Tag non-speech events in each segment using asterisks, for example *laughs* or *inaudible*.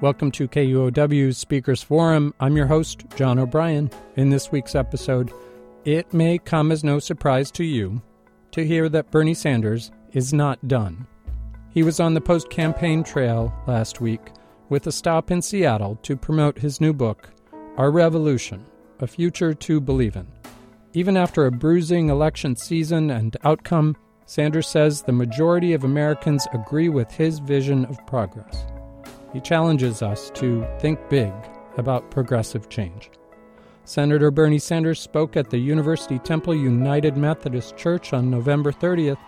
Welcome to KUOW's Speakers Forum. I'm your host, John O'Brien. In this week's episode, it may come as no surprise to you to hear that Bernie Sanders is not done. He was on the post campaign trail last week with a stop in Seattle to promote his new book, Our Revolution A Future to Believe in. Even after a bruising election season and outcome, Sanders says the majority of Americans agree with his vision of progress. He challenges us to think big about progressive change. Senator Bernie Sanders spoke at the University Temple United Methodist Church on November 30th.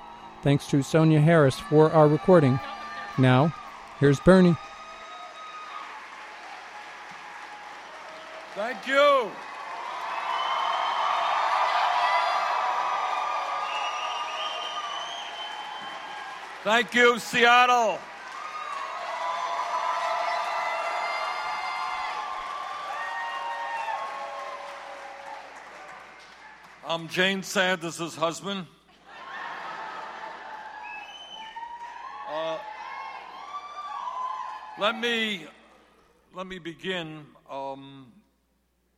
Thanks to Sonia Harris for our recording. Now, here's Bernie. Thank you. Thank you, Seattle. I'm Jane Sanders' husband. Uh, let me let me begin um,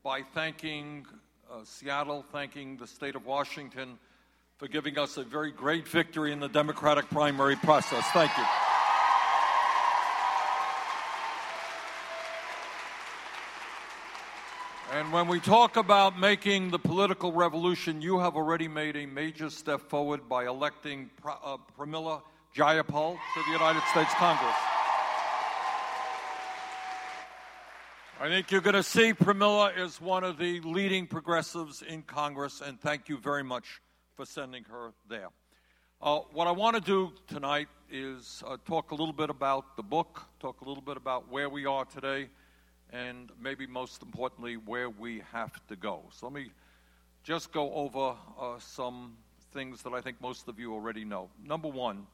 by thanking uh, Seattle, thanking the state of Washington for giving us a very great victory in the Democratic primary process. Thank you. And when we talk about making the political revolution, you have already made a major step forward by electing pra- uh, Pramila Jayapal to the United States Congress. I think you're going to see Pramila is one of the leading progressives in Congress, and thank you very much for sending her there. Uh, what I want to do tonight is uh, talk a little bit about the book, talk a little bit about where we are today, and maybe most importantly, where we have to go. So let me just go over uh, some things that I think most of you already know. Number one,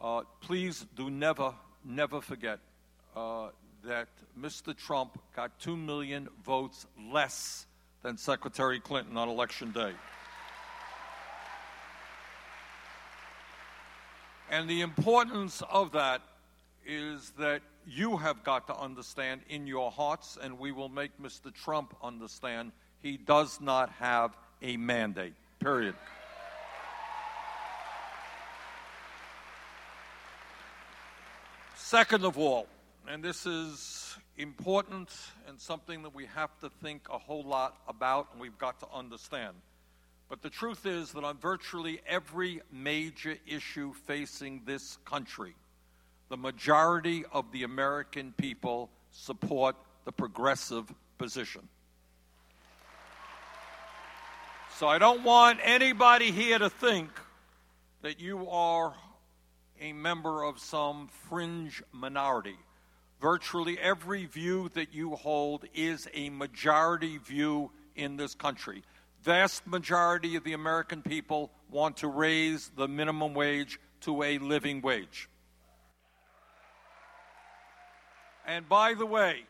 uh, please do never, never forget uh, that Mr. Trump got 2 million votes less than Secretary Clinton on election day. And the importance of that is that you have got to understand in your hearts, and we will make Mr. Trump understand he does not have a mandate, period. Second of all, and this is important and something that we have to think a whole lot about and we've got to understand. But the truth is that on virtually every major issue facing this country, the majority of the American people support the progressive position. So I don't want anybody here to think that you are a member of some fringe minority. Virtually every view that you hold is a majority view in this country. Vast majority of the American people want to raise the minimum wage to a living wage. And by the way,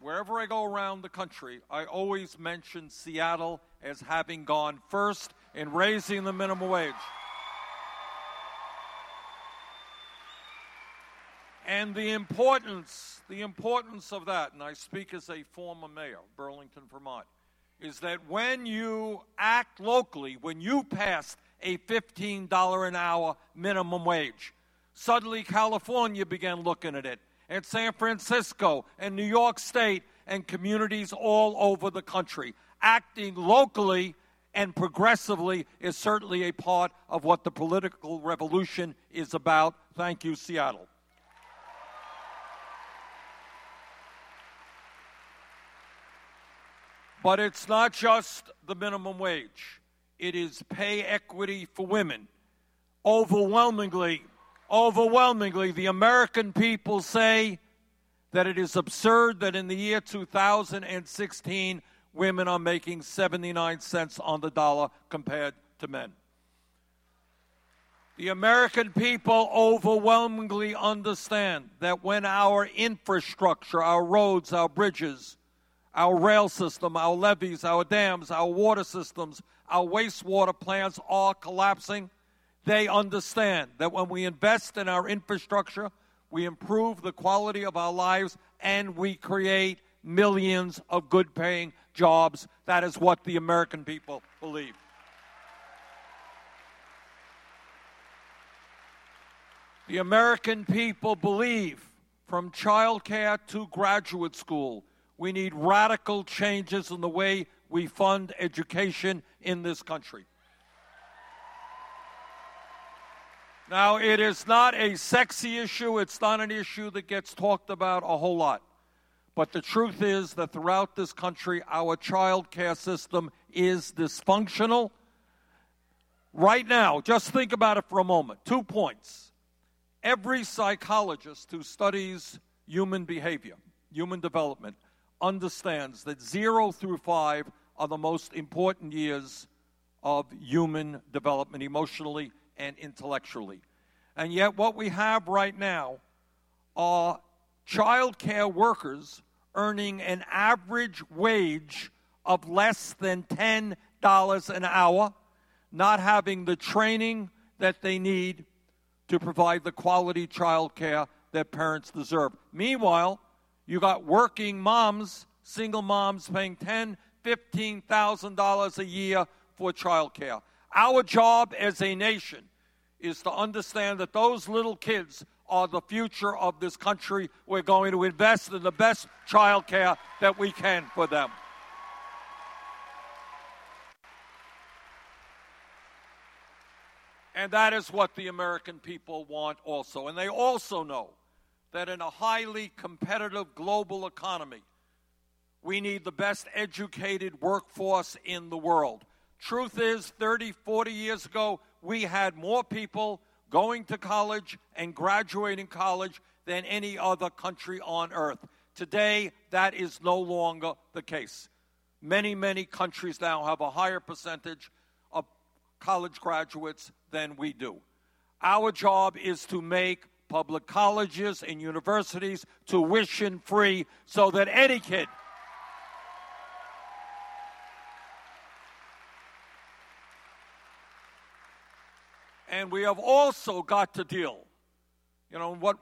wherever I go around the country, I always mention Seattle as having gone first in raising the minimum wage. And the importance, the importance of that, and I speak as a former mayor, Burlington, Vermont, is that when you act locally, when you pass a $15 an hour minimum wage, suddenly California began looking at it and San Francisco and New York State and communities all over the country. Acting locally and progressively is certainly a part of what the political revolution is about. Thank you, Seattle. But it's not just the minimum wage, it is pay equity for women. Overwhelmingly, overwhelmingly, the American people say that it is absurd that in the year 2016, women are making 79 cents on the dollar compared to men. The American people overwhelmingly understand that when our infrastructure, our roads, our bridges, our rail system, our levees, our dams, our water systems, our wastewater plants are collapsing, they understand that when we invest in our infrastructure, we improve the quality of our lives, and we create millions of good paying jobs. That is what the American people believe. The American people believe from childcare to graduate school, we need radical changes in the way we fund education in this country. Now, it is not a sexy issue. It's not an issue that gets talked about a whole lot. But the truth is that throughout this country, our child care system is dysfunctional. Right now, just think about it for a moment. Two points. Every psychologist who studies human behavior, human development, understands that zero through five are the most important years of human development emotionally and intellectually. And yet, what we have right now are child care workers earning an average wage of less than $10 an hour, not having the training that they need to provide the quality child care that parents deserve. Meanwhile, you got working moms, single moms paying ten, fifteen thousand dollars a year for child care. Our job as a nation is to understand that those little kids are the future of this country. We're going to invest in the best child care that we can for them. And that is what the American people want also. And they also know that in a highly competitive global economy, we need the best educated workforce in the world. Truth is, 30, 40 years ago, we had more people going to college and graduating college than any other country on earth. Today, that is no longer the case. Many, many countries now have a higher percentage of college graduates than we do. Our job is to make public colleges and universities tuition free so that any kid And we have also got to deal, you know, what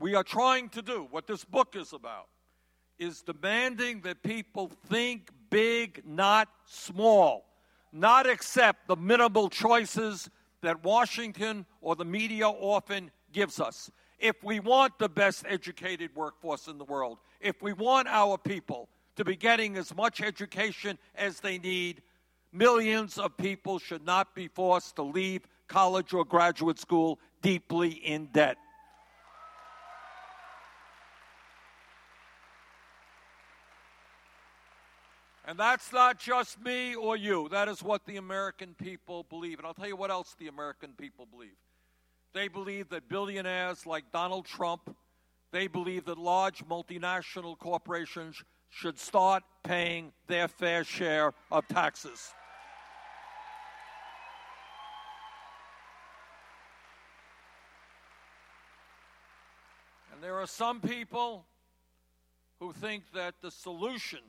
we are trying to do, what this book is about, is demanding that people think big, not small, not accept the minimal choices that Washington or the media often gives us. If we want the best educated workforce in the world, if we want our people to be getting as much education as they need, millions of people should not be forced to leave college or graduate school deeply in debt. And that's not just me or you. That is what the American people believe. And I'll tell you what else the American people believe. They believe that billionaires like Donald Trump, they believe that large multinational corporations should start paying their fair share of taxes. Are some people who think that the solution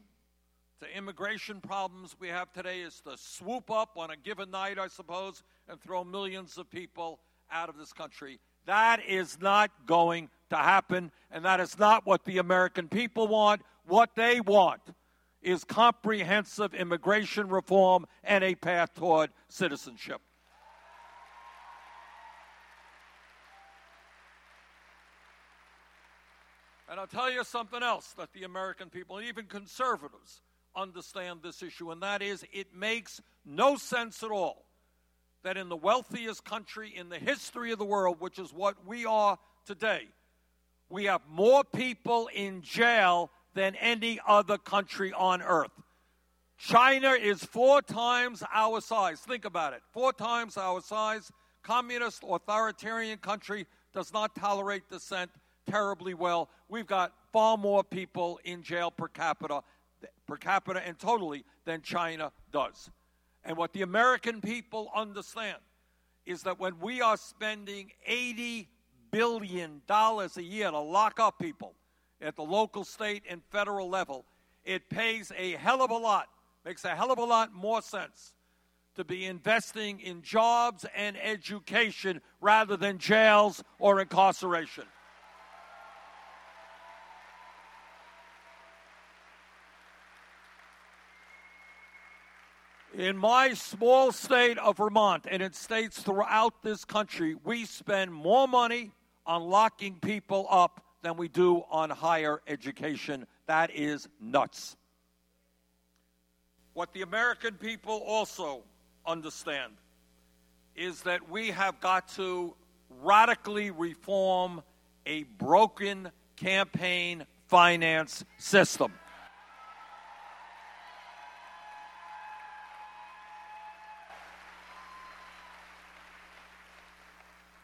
to immigration problems we have today is to swoop up on a given night, I suppose, and throw millions of people out of this country. That is not going to happen, and that is not what the American people want. What they want is comprehensive immigration reform and a path toward citizenship. And I'll tell you something else that the American people, and even conservatives, understand this issue, and that is it makes no sense at all that in the wealthiest country in the history of the world, which is what we are today, we have more people in jail than any other country on earth. China is four times our size. Think about it. Four times our size. Communist authoritarian country does not tolerate dissent terribly well. We've got far more people in jail per capita, per capita and totally than China does. And what the American people understand is that when we are spending 80 billion dollars a year to lock up people at the local, state, and federal level, it pays a hell of a lot, makes a hell of a lot more sense to be investing in jobs and education rather than jails or incarceration. In my small state of Vermont and in states throughout this country, we spend more money on locking people up than we do on higher education. That is nuts. What the American people also understand is that we have got to radically reform a broken campaign finance system.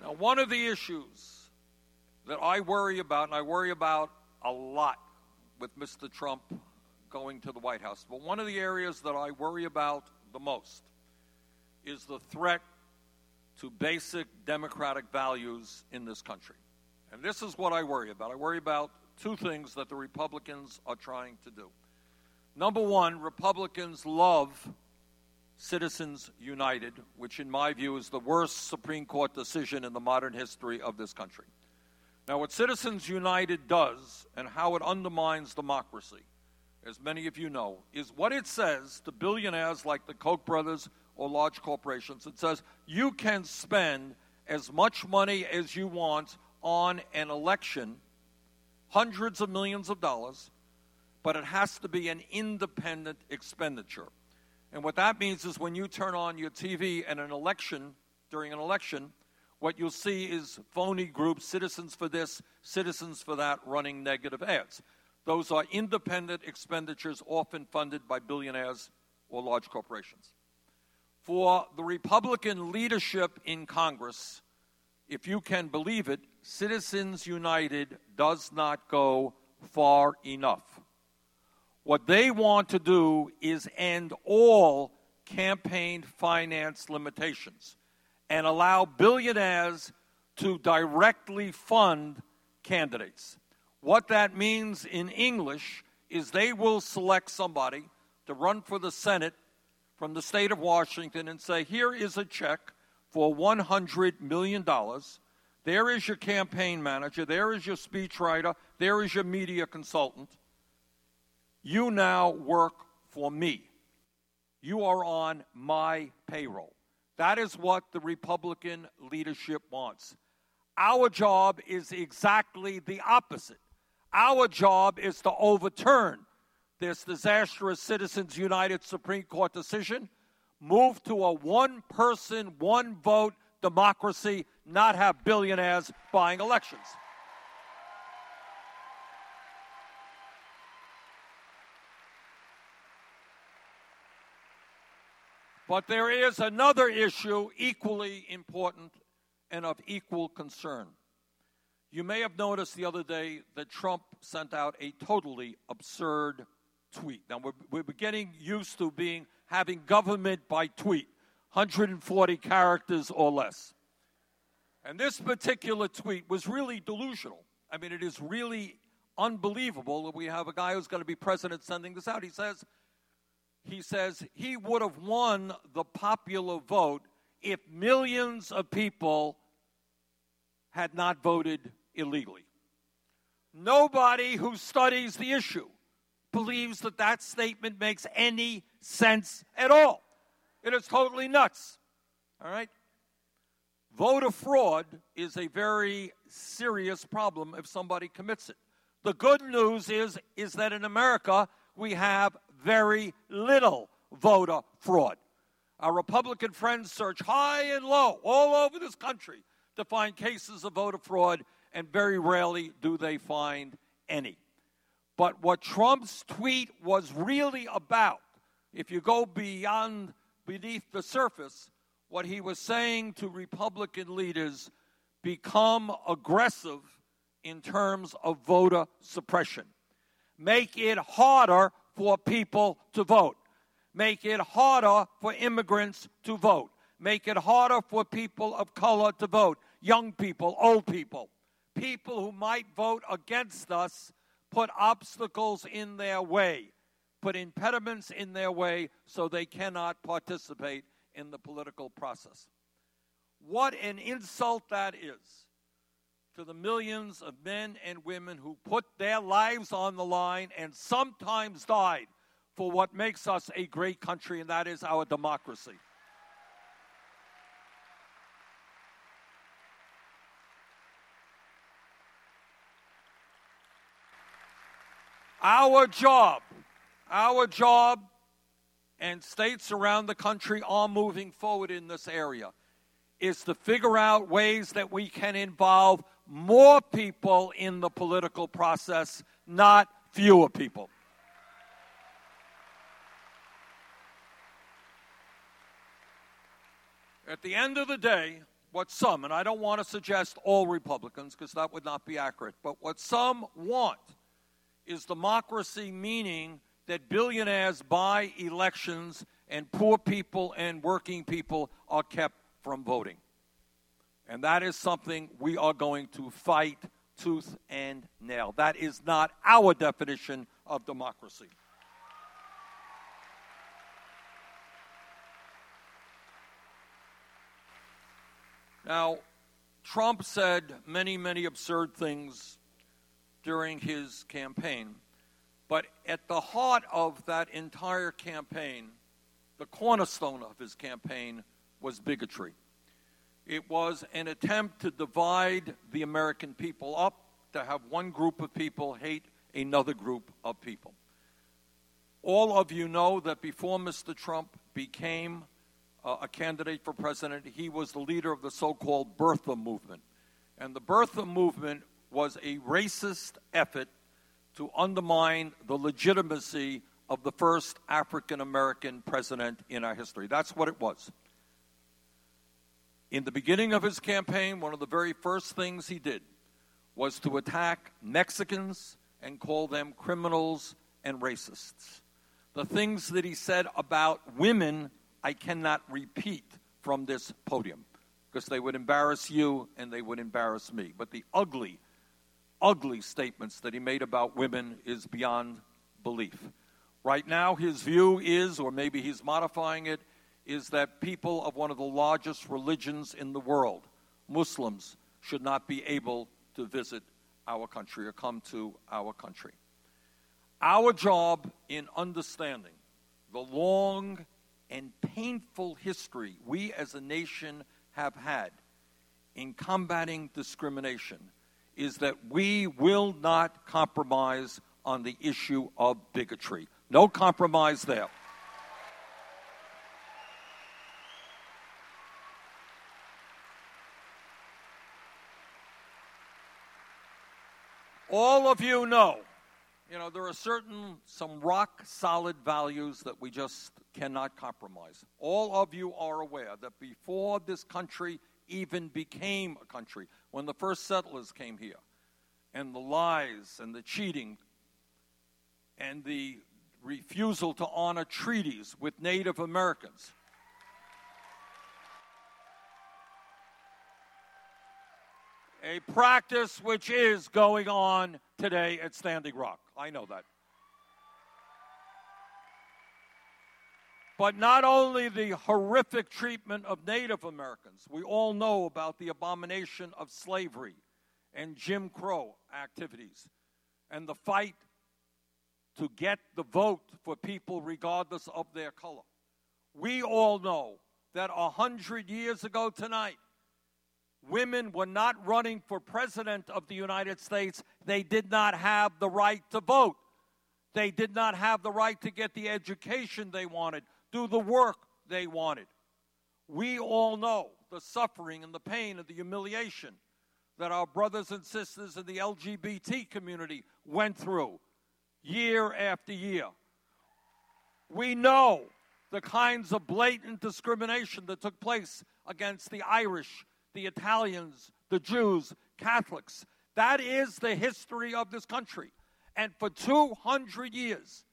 Now, one of the issues that I worry about, and I worry about a lot with Mr. Trump going to the White House, but one of the areas that I worry about the most is the threat to basic democratic values in this country. And this is what I worry about. I worry about two things that the Republicans are trying to do. Number one, Republicans love Citizens United, which, in my view, is the worst Supreme Court decision in the modern history of this country. Now, what Citizens United does and how it undermines democracy, as many of you know, is what it says to billionaires like the Koch brothers or large corporations. It says you can spend as much money as you want on an election, hundreds of millions of dollars, but it has to be an independent expenditure. And what that means is when you turn on your TV and an election, during an election, what you'll see is phony groups, citizens for this, citizens for that, running negative ads. Those are independent expenditures often funded by billionaires or large corporations. For the Republican leadership in Congress, if you can believe it, Citizens United does not go far enough. What they want to do is end all campaign finance limitations and allow billionaires to directly fund candidates. What that means in English is they will select somebody to run for the Senate from the state of Washington and say, here is a check for $100 million. There is your campaign manager. There is your speechwriter. There is your media consultant. You now work for me. You are on my payroll. That is what the Republican leadership wants. Our job is exactly the opposite. Our job is to overturn this disastrous Citizens United Supreme Court decision, move to a one person, one vote democracy, not have billionaires buying elections. But there is another issue equally important and of equal concern. You may have noticed the other day that Trump sent out a totally absurd tweet. Now we're, we're getting used to being having government by tweet, 140 characters or less. And this particular tweet was really delusional. I mean, it is really unbelievable that we have a guy who's going to be president sending this out. He says he says he would have won the popular vote if millions of people had not voted illegally. Nobody who studies the issue believes that that statement makes any sense at all. It is totally nuts. All right? Voter fraud is a very serious problem if somebody commits it. The good news is, is that in America, we have very little voter fraud. Our Republican friends search high and low all over this country to find cases of voter fraud, and very rarely do they find any. But what Trump's tweet was really about, if you go beyond beneath the surface, what he was saying to Republican leaders become aggressive in terms of voter suppression. Make it harder for people to vote. Make it harder for immigrants to vote. Make it harder for people of color to vote. Young people, old people. People who might vote against us put obstacles in their way, put impediments in their way so they cannot participate in the political process. What an insult that is to the millions of men and women who put their lives on the line and sometimes died for what makes us a great country, and that is our democracy. Our job, our job, and states around the country are moving forward in this area, is to figure out ways that we can involve more people in the political process, not fewer people. At the end of the day, what some, and I don't want to suggest all Republicans because that would not be accurate, but what some want is democracy, meaning that billionaires buy elections and poor people and working people are kept from voting. And that is something we are going to fight tooth and nail. That is not our definition of democracy. Now, Trump said many, many absurd things during his campaign. But at the heart of that entire campaign, the cornerstone of his campaign was bigotry. It was an attempt to divide the American people up, to have one group of people hate another group of people. All of you know that before Mr. Trump became uh, a candidate for president, he was the leader of the so called Birther movement. And the Birther movement was a racist effort to undermine the legitimacy of the first African American president in our history. That's what it was. In the beginning of his campaign, one of the very first things he did was to attack Mexicans and call them criminals and racists. The things that he said about women, I cannot repeat from this podium because they would embarrass you and they would embarrass me. But the ugly, ugly statements that he made about women is beyond belief. Right now, his view is, or maybe he's modifying it, is that people of one of the largest religions in the world, Muslims, should not be able to visit our country or come to our country. Our job in understanding the long and painful history we as a nation have had in combating discrimination is that we will not compromise on the issue of bigotry. No compromise there. All of you know, you know, there are certain, some rock solid values that we just cannot compromise. All of you are aware that before this country even became a country, when the first settlers came here, and the lies and the cheating and the refusal to honor treaties with Native Americans. A practice which is going on today at Standing Rock. I know that. But not only the horrific treatment of Native Americans, we all know about the abomination of slavery and Jim Crow activities and the fight to get the vote for people regardless of their color. We all know that a hundred years ago tonight, women were not running for president of the United States. They did not have the right to vote. They did not have the right to get the education they wanted, do the work they wanted. We all know the suffering and the pain and the humiliation that our brothers and sisters in the LGBT community went through year after year. We know the kinds of blatant discrimination that took place against the Irish, the Italians, the Jews, Catholics. That is the history of this country. And for 200 years,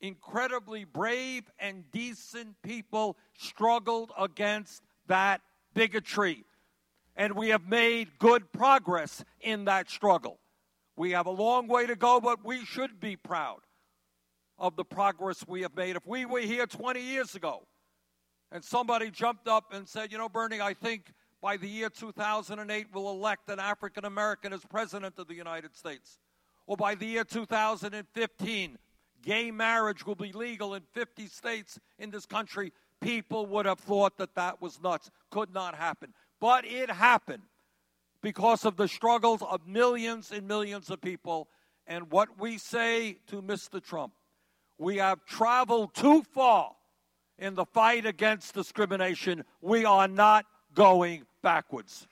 incredibly brave and decent people struggled against that bigotry. And we have made good progress in that struggle. We have a long way to go, but we should be proud of the progress we have made. If we were here 20 years ago and somebody jumped up and said, you know, Bernie, I think by the year 2008 we'll elect an African American as president of the United States, or by the year 2015, gay marriage will be legal in 50 states in this country, people would have thought that that was nuts. Could not happen. But it happened because of the struggles of millions and millions of people. And what we say to Mr. Trump, we have traveled too far in the fight against discrimination. We are not going backwards.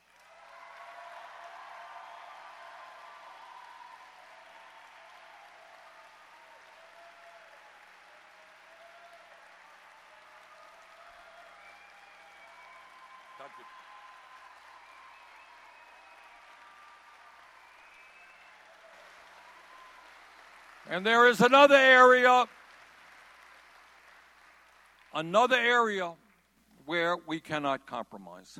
And there is another area, another area where we cannot compromise.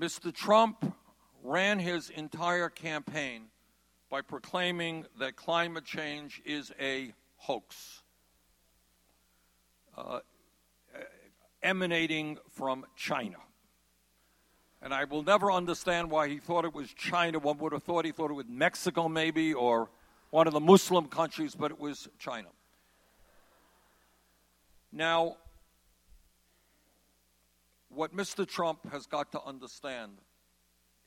Mr. Trump ran his entire campaign by proclaiming that climate change is a hoax uh, emanating from China. And I will never understand why he thought it was China. One would have thought he thought it was Mexico, maybe, or one of the Muslim countries, but it was China. Now, what Mr. Trump has got to understand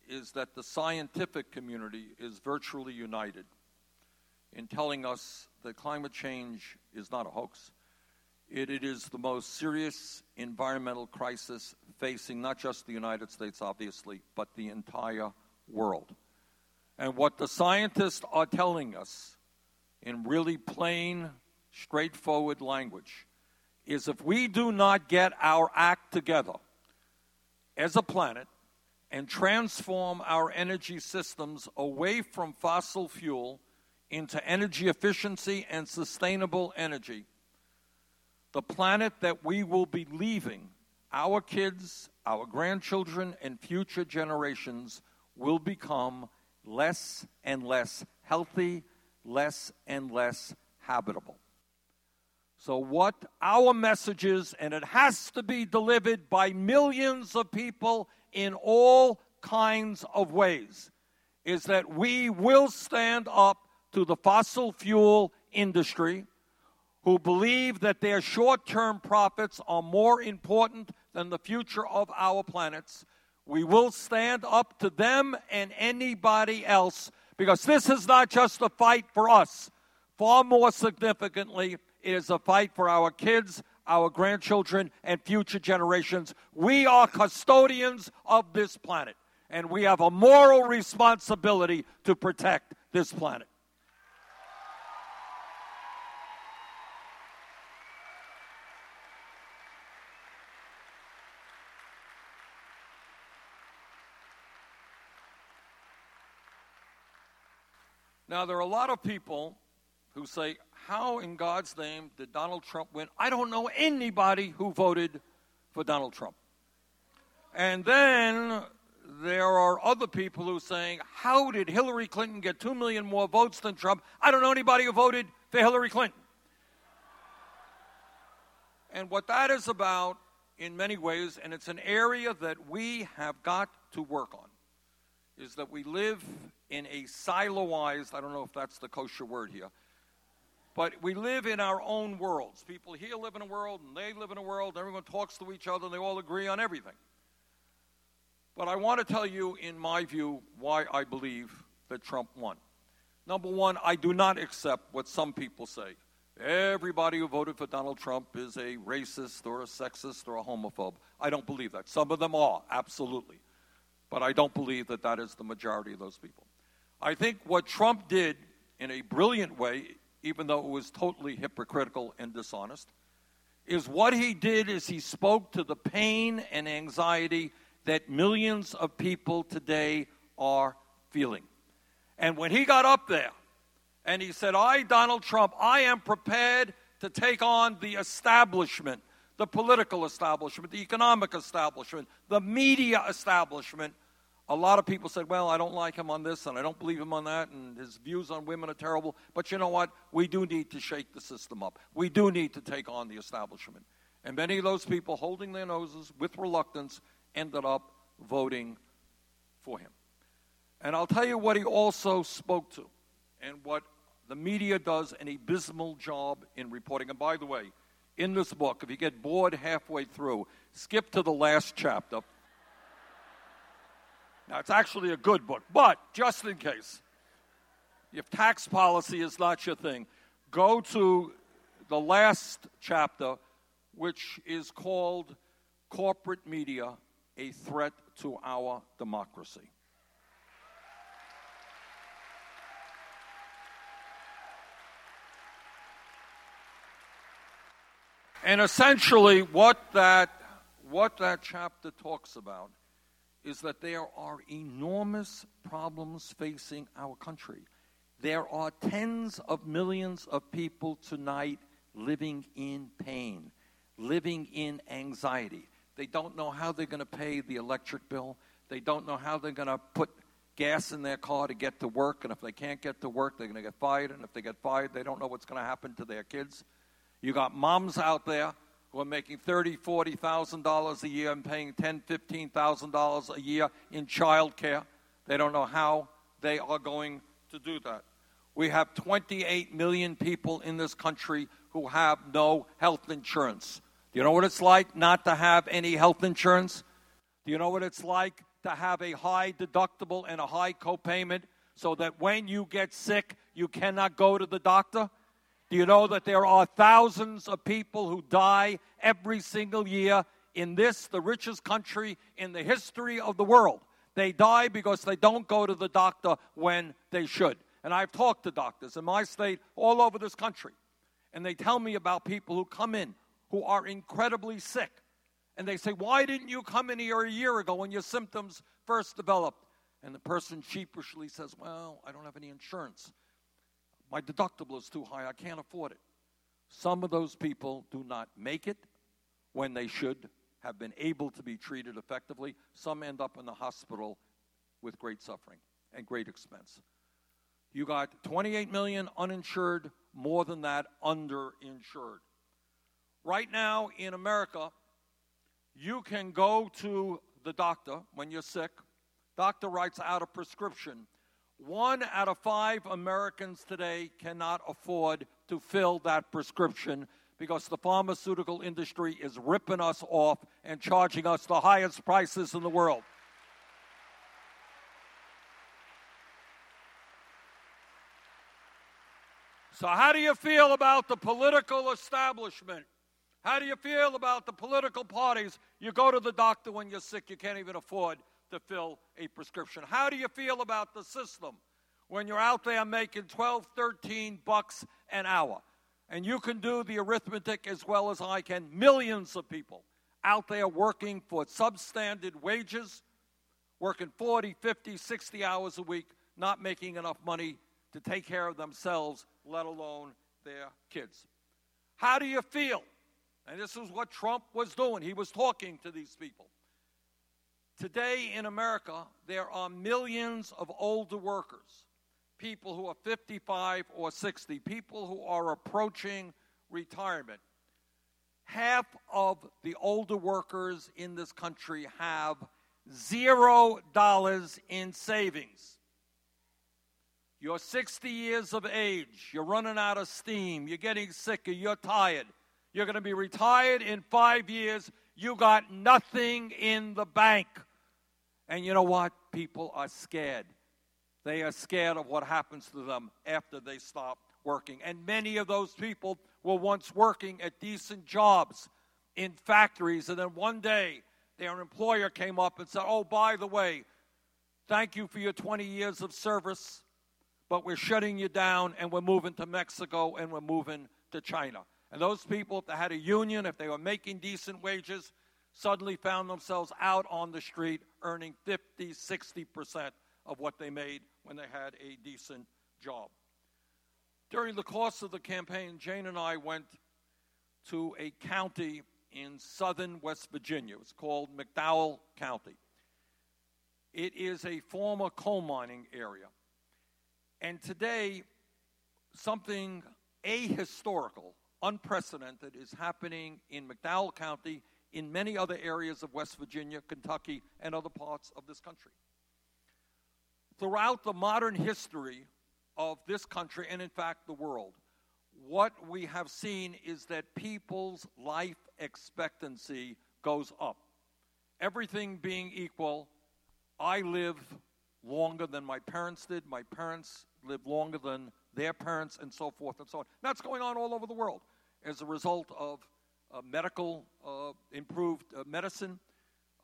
is that the scientific community is virtually united in telling us that climate change is not a hoax. It, it is the most serious environmental crisis facing not just the United States, obviously, but the entire world. And what the scientists are telling us in really plain, straightforward language is if we do not get our act together as a planet and transform our energy systems away from fossil fuel into energy efficiency and sustainable energy, the planet that we will be leaving, our kids, our grandchildren, and future generations will become less and less healthy, less and less habitable. So, what our message is, and it has to be delivered by millions of people in all kinds of ways, is that we will stand up to the fossil fuel industry who believe that their short term profits are more important than the future of our planets. We will stand up to them and anybody else because this is not just a fight for us. Far more significantly, it is a fight for our kids, our grandchildren, and future generations. We are custodians of this planet, and we have a moral responsibility to protect this planet. Now, there are a lot of people who say, How in God's name did Donald Trump win? I don't know anybody who voted for Donald Trump. And then there are other people who are saying, How did Hillary Clinton get 2 million more votes than Trump? I don't know anybody who voted for Hillary Clinton. And what that is about, in many ways, and it's an area that we have got to work on, is that we live in a siloized, I don't know if that's the kosher word here, but we live in our own worlds. People here live in a world, and they live in a world, everyone talks to each other, and they all agree on everything. But I want to tell you, in my view, why I believe that Trump won. Number one, I do not accept what some people say. Everybody who voted for Donald Trump is a racist or a sexist or a homophobe. I don't believe that. Some of them are, absolutely. But I don't believe that that is the majority of those people. I think what Trump did in a brilliant way, even though it was totally hypocritical and dishonest, is what he did is he spoke to the pain and anxiety that millions of people today are feeling. And when he got up there and he said, I, Donald Trump, I am prepared to take on the establishment, the political establishment, the economic establishment, the media establishment, a lot of people said, well, I don't like him on this and I don't believe him on that, and his views on women are terrible. But you know what? We do need to shake the system up. We do need to take on the establishment. And many of those people, holding their noses with reluctance, ended up voting for him. And I'll tell you what he also spoke to, and what The media does an abysmal job in reporting. And by the way, in this book, if you get bored halfway through, skip to the last chapter. Now, it's actually a good book, but just in case, if tax policy is not your thing, go to the last chapter, which is called Corporate Media A Threat to Our Democracy. And essentially, what that, what that chapter talks about is that there are enormous problems facing our country. There are tens of millions of people tonight living in pain, living in anxiety. They don't know how they're going to pay the electric bill. They don't know how they're going to put gas in their car to get to work. And if they can't get to work, they're going to get fired. And if they get fired, they don't know what's going to happen to their kids. You got moms out there who are making thirty, forty thousand dollars a year and paying ten, fifteen thousand dollars a year in child care. They don't know how they are going to do that. We have 28 million people in this country who have no health insurance. Do you know what it's like not to have any health insurance? Do you know what it's like to have a high deductible and a high copayment so that when you get sick, you cannot go to the doctor? Do you know that there are thousands of people who die every single year in this, the richest country in the history of the world? They die because they don't go to the doctor when they should. And I've talked to doctors in my state, all over this country, and they tell me about people who come in who are incredibly sick. And they say, Why didn't you come in here a year ago when your symptoms first developed? And the person sheepishly says, Well, I don't have any insurance. My deductible is too high. I can't afford it. Some of those people do not make it when they should have been able to be treated effectively. Some end up in the hospital with great suffering and great expense. You got 28 million uninsured, more than that underinsured. Right now in America, you can go to the doctor when you're sick. Doctor writes out a prescription one out of five Americans today cannot afford to fill that prescription because the pharmaceutical industry is ripping us off and charging us the highest prices in the world. So, how do you feel about the political establishment? How do you feel about the political parties? You go to the doctor when you're sick, you can't even afford to fill a prescription. How do you feel about the system when you're out there making 12, 13 bucks an hour? And you can do the arithmetic as well as I can. Millions of people out there working for substandard wages, working 40, 50, 60 hours a week, not making enough money to take care of themselves, let alone their kids. How do you feel? And this is what Trump was doing. He was talking to these people. Today in America, there are millions of older workers, people who are 55 or 60, people who are approaching retirement. Half of the older workers in this country have zero dollars in savings. You're 60 years of age, you're running out of steam, you're getting sicker, you're tired. You're going to be retired in five years, you got nothing in the bank. And you know what? People are scared. They are scared of what happens to them after they stop working. And many of those people were once working at decent jobs in factories, and then one day their employer came up and said, Oh, by the way, thank you for your 20 years of service, but we're shutting you down and we're moving to Mexico and we're moving to China. And those people, if they had a union, if they were making decent wages, suddenly found themselves out on the street earning 50, 60% of what they made when they had a decent job. During the course of the campaign, Jane and I went to a county in southern West Virginia. It's called McDowell County. It is a former coal mining area. And today, something ahistorical, unprecedented, is happening in McDowell County in many other areas of West Virginia, Kentucky, and other parts of this country. Throughout the modern history of this country and, in fact, the world, what we have seen is that people's life expectancy goes up. Everything being equal, I live longer than my parents did. My parents live longer than their parents, and so forth and so on. That's going on all over the world as a result of uh, medical, uh, improved uh, medicine,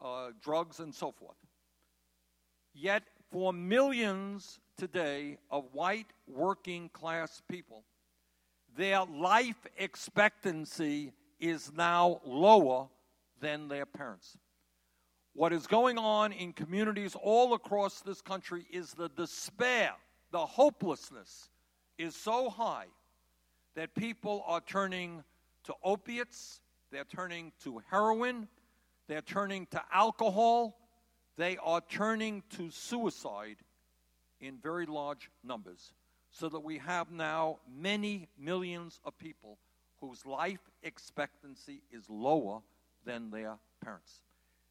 uh, drugs, and so forth. Yet, for millions today of white working class people, their life expectancy is now lower than their parents. What is going on in communities all across this country is the despair, the hopelessness is so high that people are turning to opiates, they're turning to heroin, they're turning to alcohol, they are turning to suicide in very large numbers. So that we have now many millions of people whose life expectancy is lower than their parents.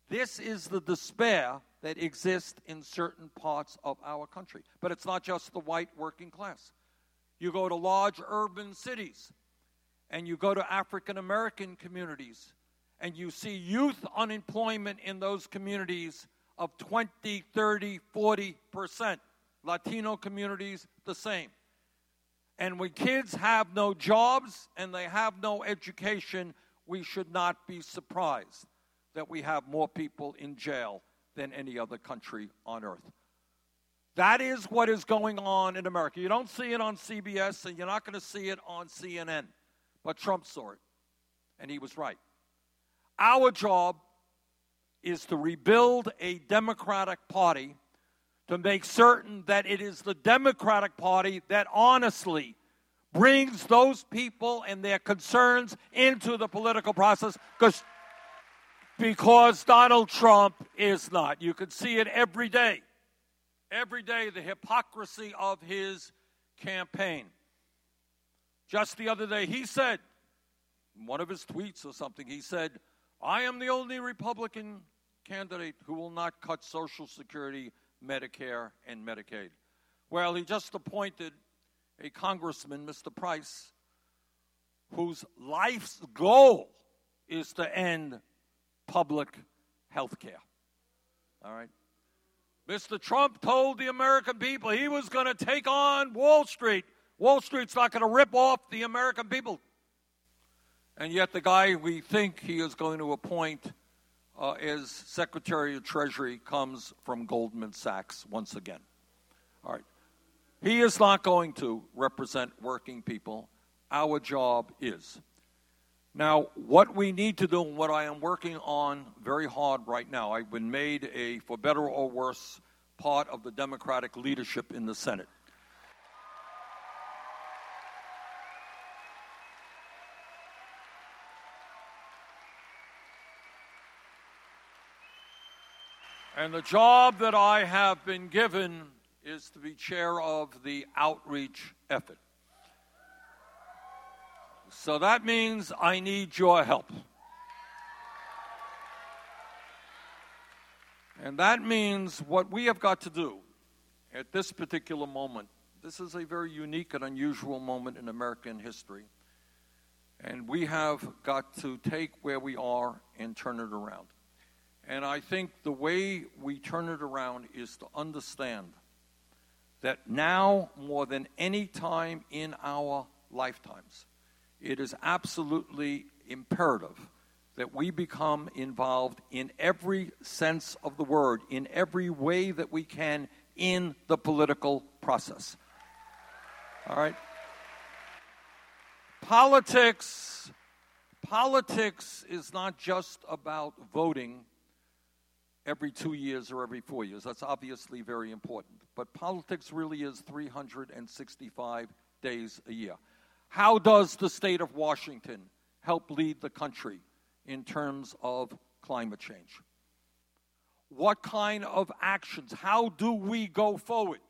This is the despair that exists in certain parts of our country. But it's not just the white working class. You go to large urban cities and you go to African American communities and you see youth unemployment in those communities of 20, 30, 40%. Latino communities, the same. And when kids have no jobs and they have no education, we should not be surprised that we have more people in jail than any other country on earth. That is what is going on in America. You don't see it on CBS, and you're not going to see it on CNN. But Trump saw it, and he was right. Our job is to rebuild a Democratic Party to make certain that it is the Democratic Party that honestly brings those people and their concerns into the political process because because Donald Trump is not. You can see it every day. Every day, the hypocrisy of his campaign. Just the other day, he said, in one of his tweets or something, he said, I am the only Republican candidate who will not cut Social Security, Medicare, and Medicaid. Well, he just appointed a congressman, Mr. Price, whose life's goal is to end public health care. All right? Mr. Trump told the American people he was going to take on Wall Street. Wall Street's not going to rip off the American people. And yet, the guy we think he is going to appoint uh, as Secretary of Treasury comes from Goldman Sachs once again. All right. He is not going to represent working people. Our job is. Now, what we need to do, and what I am working on very hard right now, I've been made a, for better or worse, part of the Democratic leadership in the Senate. And the job that I have been given is to be chair of the outreach effort. So that means I need your help. And that means what we have got to do at this particular moment. This is a very unique and unusual moment in American history. And we have got to take where we are and turn it around. And I think the way we turn it around is to understand that now, more than any time in our lifetimes, it is absolutely imperative that we become involved in every sense of the word, in every way that we can in the political process. All right? Politics politics is not just about voting every 2 years or every 4 years. That's obviously very important. But politics really is 365 days a year. How does the state of Washington help lead the country in terms of climate change? What kind of actions? How do we go forward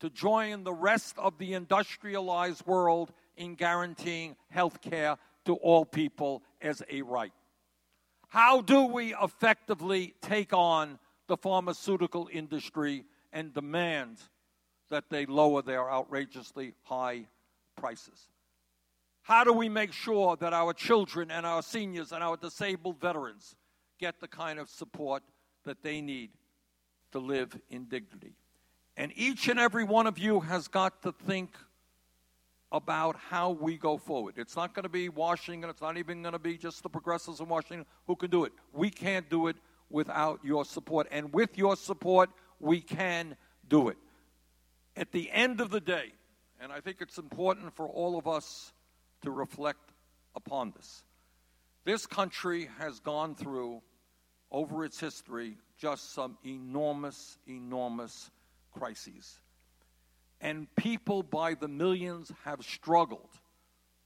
to join the rest of the industrialized world in guaranteeing health care to all people as a right? How do we effectively take on the pharmaceutical industry and demand that they lower their outrageously high prices? How do we make sure that our children and our seniors and our disabled veterans get the kind of support that they need to live in dignity? And each and every one of you has got to think about how we go forward. It's not going to be Washington, it's not even going to be just the progressives in Washington who can do it. We can't do it without your support. And with your support, we can do it. At the end of the day, and I think it's important for all of us to reflect upon this, this country has gone through, over its history, just some enormous, enormous crises. And people by the millions have struggled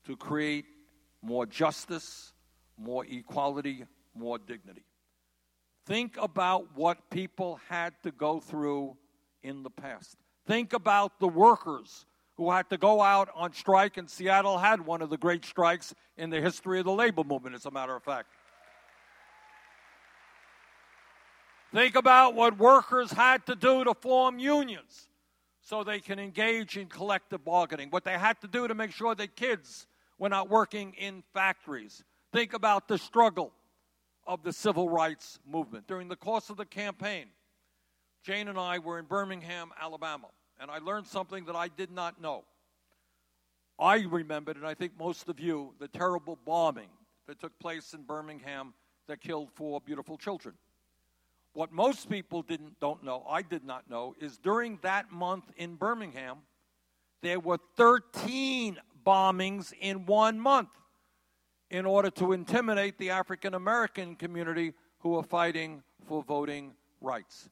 to create more justice, more equality, more dignity. Think about what people had to go through in the past. Think about the workers who had to go out on strike, and Seattle had one of the great strikes in the history of the labor movement, as a matter of fact. Think about what workers had to do to form unions so they can engage in collective bargaining, what they had to do to make sure that kids were not working in factories. Think about the struggle of the civil rights movement. During the course of the campaign, Jane and I were in Birmingham, Alabama, and I learned something that I did not know. I remembered, and I think most of you, the terrible bombing that took place in Birmingham that killed four beautiful children. What most people didn't don't know, I did not know, is during that month in Birmingham, there were 13 bombings in one month in order to intimidate the African American community who are fighting for voting rights.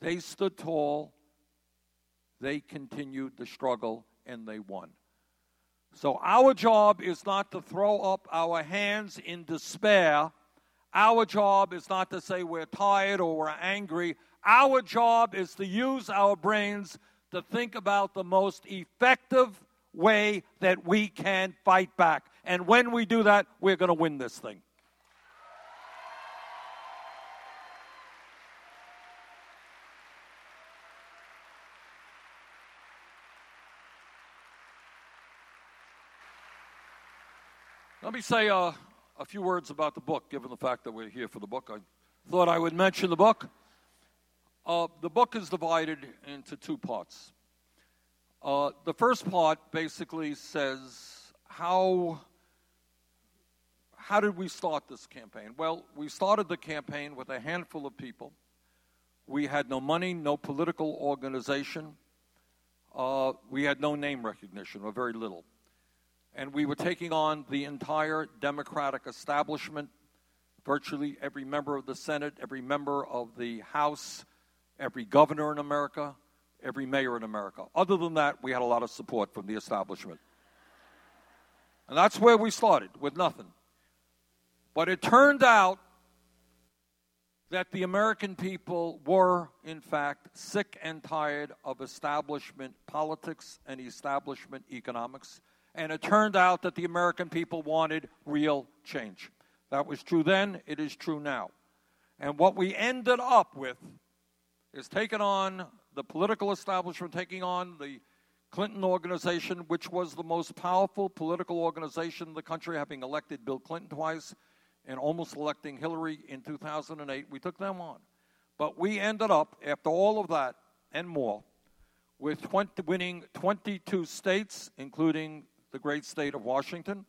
They stood tall, they continued the struggle, and they won. So, our job is not to throw up our hands in despair our job is not to say we're tired or we're angry. Our job is to use our brains to think about the most effective way that we can fight back. And when we do that, we're going to win this thing. Let me say uh, a few words about the book, given the fact that we're here for the book. I thought I would mention the book. Uh, the book is divided into two parts. Uh, the first part basically says how how did we start this campaign? Well, we started the campaign with a handful of people. We had no money, no political organization. Uh, we had no name recognition, or very little and we were taking on the entire Democratic establishment, virtually every member of the Senate, every member of the House, every governor in America, every mayor in America. Other than that, we had a lot of support from the establishment. And that's where we started, with nothing. But it turned out that the American people were, in fact, sick and tired of establishment politics and establishment economics and it turned out that the American people wanted real change. That was true then, it is true now. And what we ended up with is taking on the political establishment, taking on the Clinton organization, which was the most powerful political organization in the country, having elected Bill Clinton twice and almost electing Hillary in 2008. We took them on. But we ended up, after all of that and more, with 20, winning 22 states, including the great state of Washington.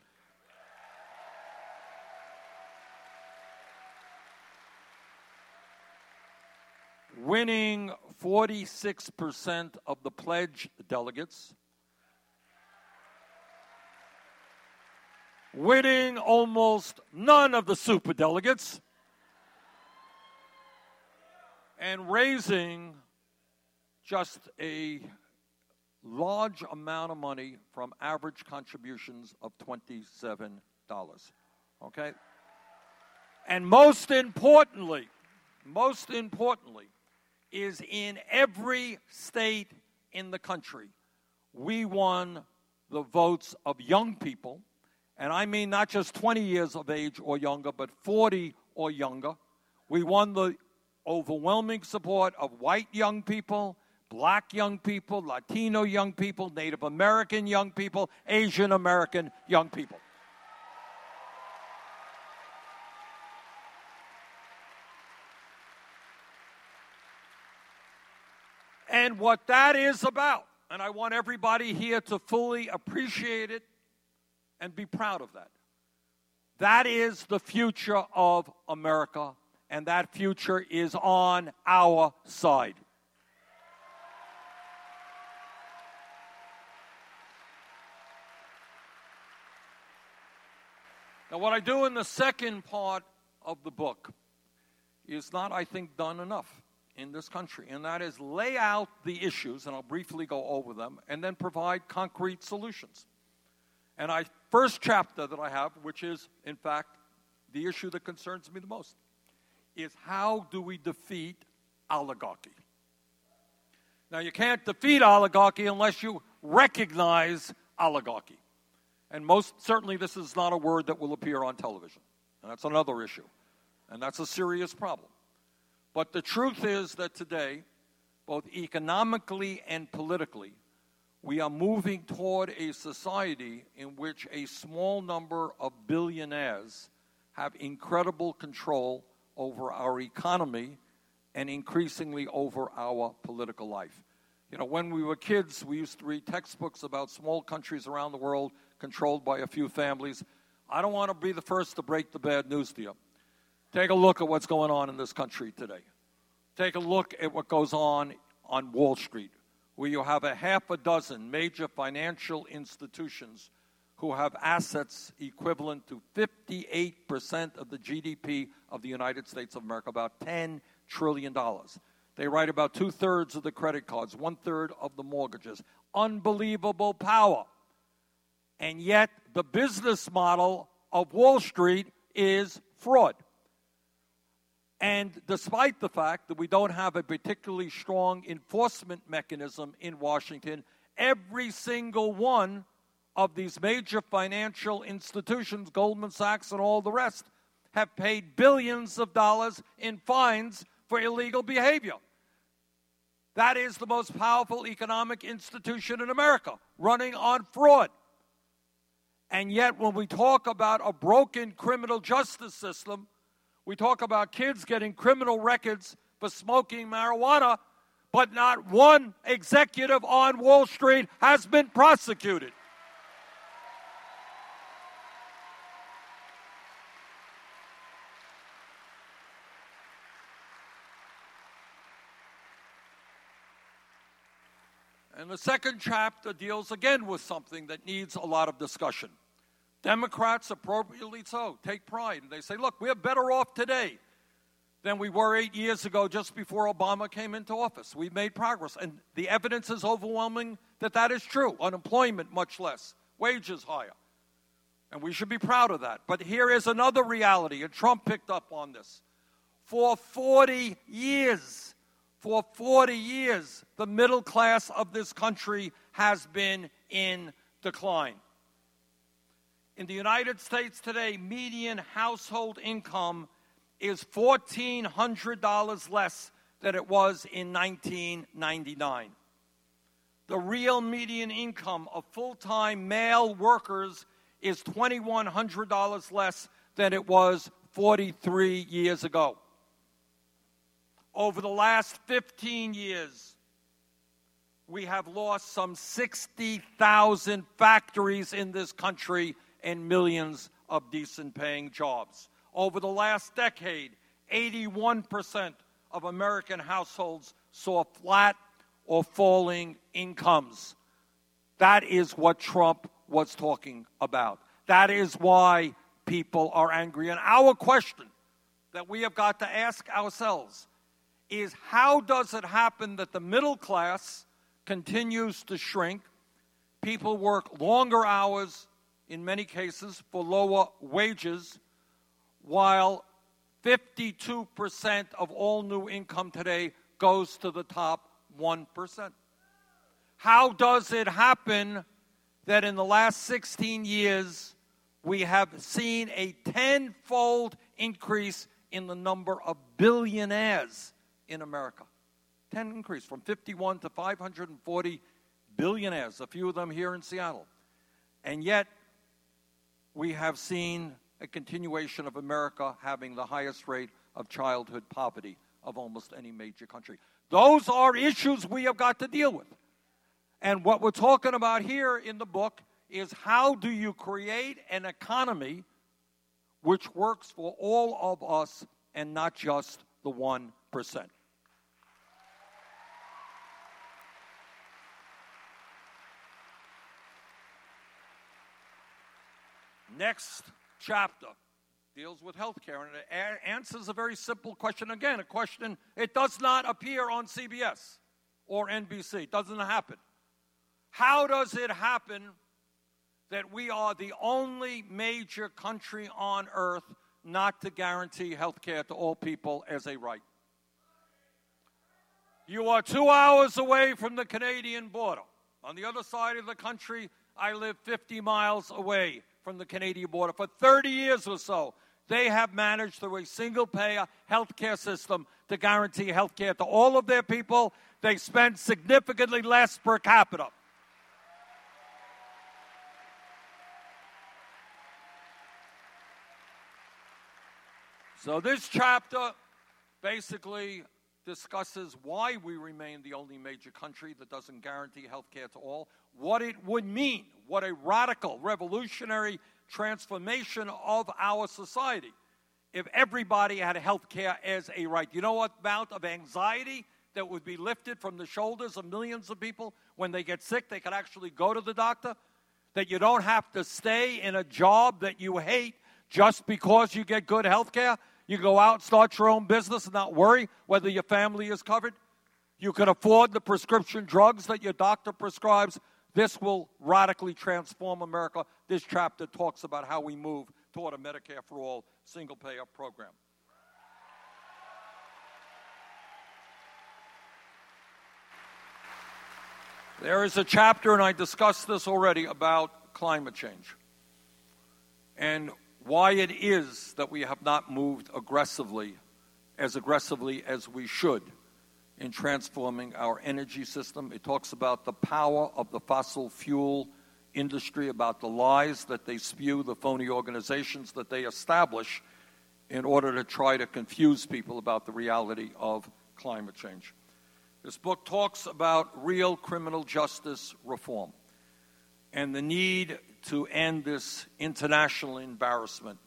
Winning 46% of the pledged delegates. Winning almost none of the super delegates. And raising just a large amount of money from average contributions of $27. Okay? And most importantly, most importantly, is in every state in the country, we won the votes of young people, and I mean not just 20 years of age or younger, but 40 or younger. We won the overwhelming support of white young people, black young people, Latino young people, Native American young people, Asian American young people. And what that is about, and I want everybody here to fully appreciate it and be proud of that. That is the future of America, and that future is on our side. Now, what I do in the second part of the book is not, I think, done enough in this country, and that is lay out the issues, and I'll briefly go over them, and then provide concrete solutions. And I first chapter that I have, which is in fact the issue that concerns me the most, is how do we defeat oligarchy? Now you can't defeat oligarchy unless you recognize oligarchy. And most certainly this is not a word that will appear on television. And that's another issue. And that's a serious problem. But the truth is that today, both economically and politically, we are moving toward a society in which a small number of billionaires have incredible control over our economy and increasingly over our political life. You know, when we were kids, we used to read textbooks about small countries around the world controlled by a few families. I don't want to be the first to break the bad news to you. Take a look at what's going on in this country today. Take a look at what goes on on Wall Street, where you have a half a dozen major financial institutions who have assets equivalent to 58% of the GDP of the United States of America, about $10 trillion. They write about two thirds of the credit cards, one third of the mortgages. Unbelievable power. And yet, the business model of Wall Street is fraud. And despite the fact that we don't have a particularly strong enforcement mechanism in Washington, every single one of these major financial institutions, Goldman Sachs and all the rest, have paid billions of dollars in fines for illegal behavior. That is the most powerful economic institution in America, running on fraud. And yet, when we talk about a broken criminal justice system, we talk about kids getting criminal records for smoking marijuana, but not one executive on Wall Street has been prosecuted. And the second chapter deals again with something that needs a lot of discussion. Democrats, appropriately so, take pride. And they say, look, we're better off today than we were eight years ago just before Obama came into office. We've made progress. And the evidence is overwhelming that that is true. Unemployment much less, wages higher. And we should be proud of that. But here is another reality, and Trump picked up on this. For 40 years, for 40 years, the middle class of this country has been in decline. In the United States today, median household income is $1,400 less than it was in 1999. The real median income of full time male workers is $2,100 less than it was 43 years ago. Over the last 15 years, we have lost some 60,000 factories in this country and millions of decent paying jobs. Over the last decade, 81% of American households saw flat or falling incomes. That is what Trump was talking about. That is why people are angry. And our question that we have got to ask ourselves is how does it happen that the middle class continues to shrink? People work longer hours, in many cases for lower wages, while 52% of all new income today goes to the top 1%. How does it happen that in the last 16 years we have seen a tenfold increase in the number of billionaires in America? 10 increase from 51 to 540 billionaires, a few of them here in Seattle. And yet, we have seen a continuation of America having the highest rate of childhood poverty of almost any major country. Those are issues we have got to deal with. And what we're talking about here in the book is how do you create an economy which works for all of us and not just the 1%. Next chapter deals with healthcare and it answers a very simple question again, a question it does not appear on CBS or NBC. It doesn't happen. How does it happen that we are the only major country on earth not to guarantee health care to all people as a right. You are two hours away from the Canadian border. On the other side of the country, I live 50 miles away from the Canadian border. For 30 years or so, they have managed through a single payer health care system to guarantee health care to all of their people. They spend significantly less per capita. So, this chapter basically discusses why we remain the only major country that doesn't guarantee health care to all, what it would mean, what a radical, revolutionary transformation of our society if everybody had health care as a right. You know what amount of anxiety that would be lifted from the shoulders of millions of people when they get sick? They could actually go to the doctor. That you don't have to stay in a job that you hate just because you get good health care. You go out start your own business and not worry whether your family is covered. You can afford the prescription drugs that your doctor prescribes. This will radically transform America. This chapter talks about how we move toward a Medicare for all single payer program. There is a chapter, and I discussed this already, about climate change. And why it is that we have not moved aggressively, as aggressively as we should, in transforming our energy system. It talks about the power of the fossil fuel industry, about the lies that they spew, the phony organizations that they establish in order to try to confuse people about the reality of climate change. This book talks about real criminal justice reform and the need to end this international embarrassment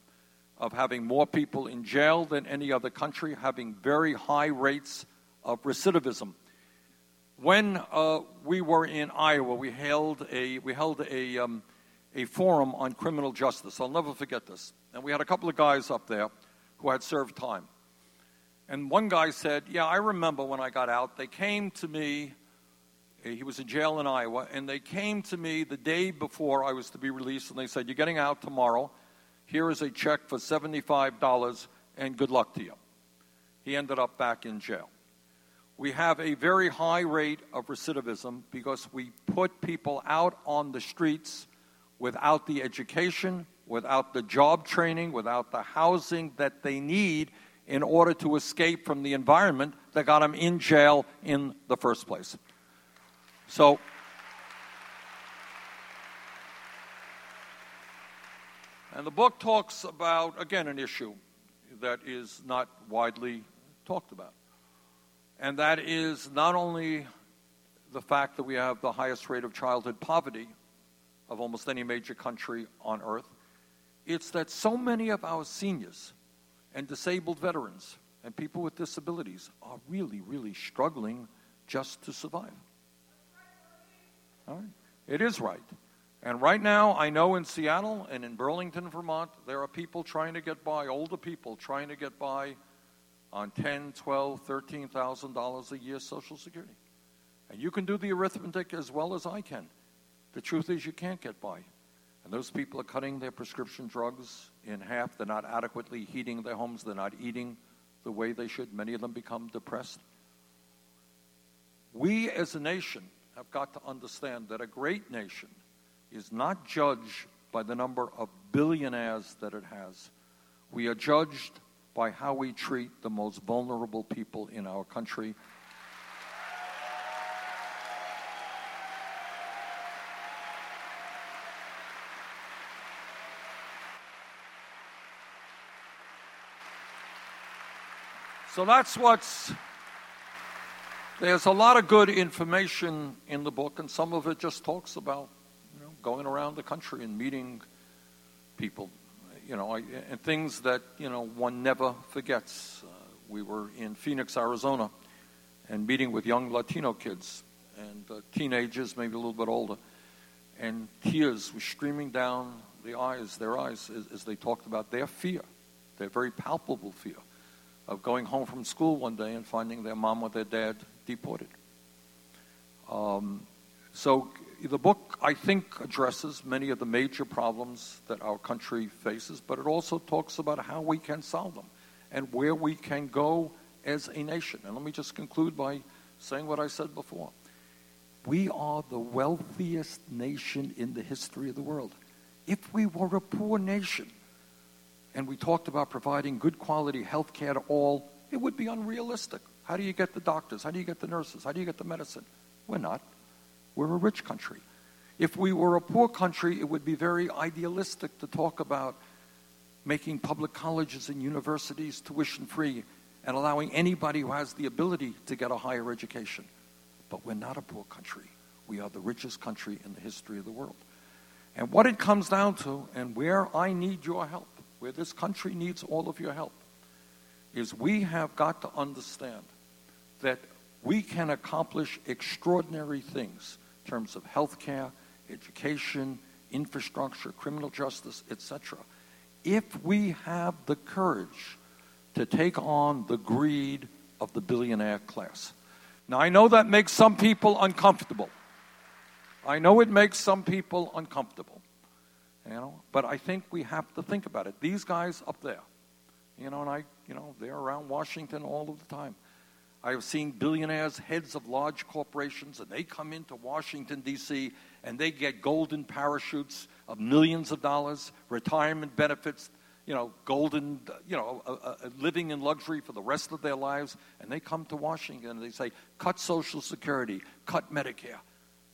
of having more people in jail than any other country, having very high rates of recidivism. When uh, we were in Iowa, we held a, we held a, um, a forum on criminal justice. I'll never forget this. And we had a couple of guys up there who had served time. And one guy said, Yeah, I remember when I got out, they came to me he was in jail in Iowa, and they came to me the day before I was to be released, and they said, You're getting out tomorrow. Here is a check for $75, and good luck to you. He ended up back in jail. We have a very high rate of recidivism because we put people out on the streets without the education, without the job training, without the housing that they need in order to escape from the environment that got them in jail in the first place. So, and the book talks about, again, an issue that is not widely talked about. And that is not only the fact that we have the highest rate of childhood poverty of almost any major country on earth, it's that so many of our seniors and disabled veterans and people with disabilities are really, really struggling just to survive. It is right. And right now, I know in Seattle and in Burlington, Vermont, there are people trying to get by, older people trying to get by on ten, twelve, thirteen thousand dollars a year Social Security. And you can do the arithmetic as well as I can. The truth is, you can't get by. And those people are cutting their prescription drugs in half. They're not adequately heating their homes. They're not eating the way they should. Many of them become depressed. We as a nation have got to understand that a great nation is not judged by the number of billionaires that it has. We are judged by how we treat the most vulnerable people in our country. So that's what's there's a lot of good information in the book, and some of it just talks about you know, going around the country and meeting people, you know, and things that you know one never forgets. Uh, we were in Phoenix, Arizona, and meeting with young Latino kids and uh, teenagers, maybe a little bit older, and tears were streaming down the eyes, their eyes, as, as they talked about their fear, their very palpable fear of going home from school one day and finding their mom or their dad deported. Um, so the book, I think, addresses many of the major problems that our country faces, but it also talks about how we can solve them and where we can go as a nation. And let me just conclude by saying what I said before. We are the wealthiest nation in the history of the world. If we were a poor nation and we talked about providing good quality health care to all, it would be unrealistic. How do you get the doctors? How do you get the nurses? How do you get the medicine? We're not. We're a rich country. If we were a poor country, it would be very idealistic to talk about making public colleges and universities tuition free and allowing anybody who has the ability to get a higher education. But we're not a poor country. We are the richest country in the history of the world. And what it comes down to, and where I need your help, where this country needs all of your help, is we have got to understand that we can accomplish extraordinary things in terms of health care, education, infrastructure, criminal justice, etc if we have the courage to take on the greed of the billionaire class. Now, I know that makes some people uncomfortable. I know it makes some people uncomfortable. You know, but I think we have to think about it. These guys up there, you know, and I, you know, they're around Washington all of the time. I have seen billionaires, heads of large corporations, and they come into Washington, D.C., and they get golden parachutes of millions of dollars, retirement benefits, you know, golden, you know, uh, uh, living in luxury for the rest of their lives. And they come to Washington and they say, cut Social Security, cut Medicare.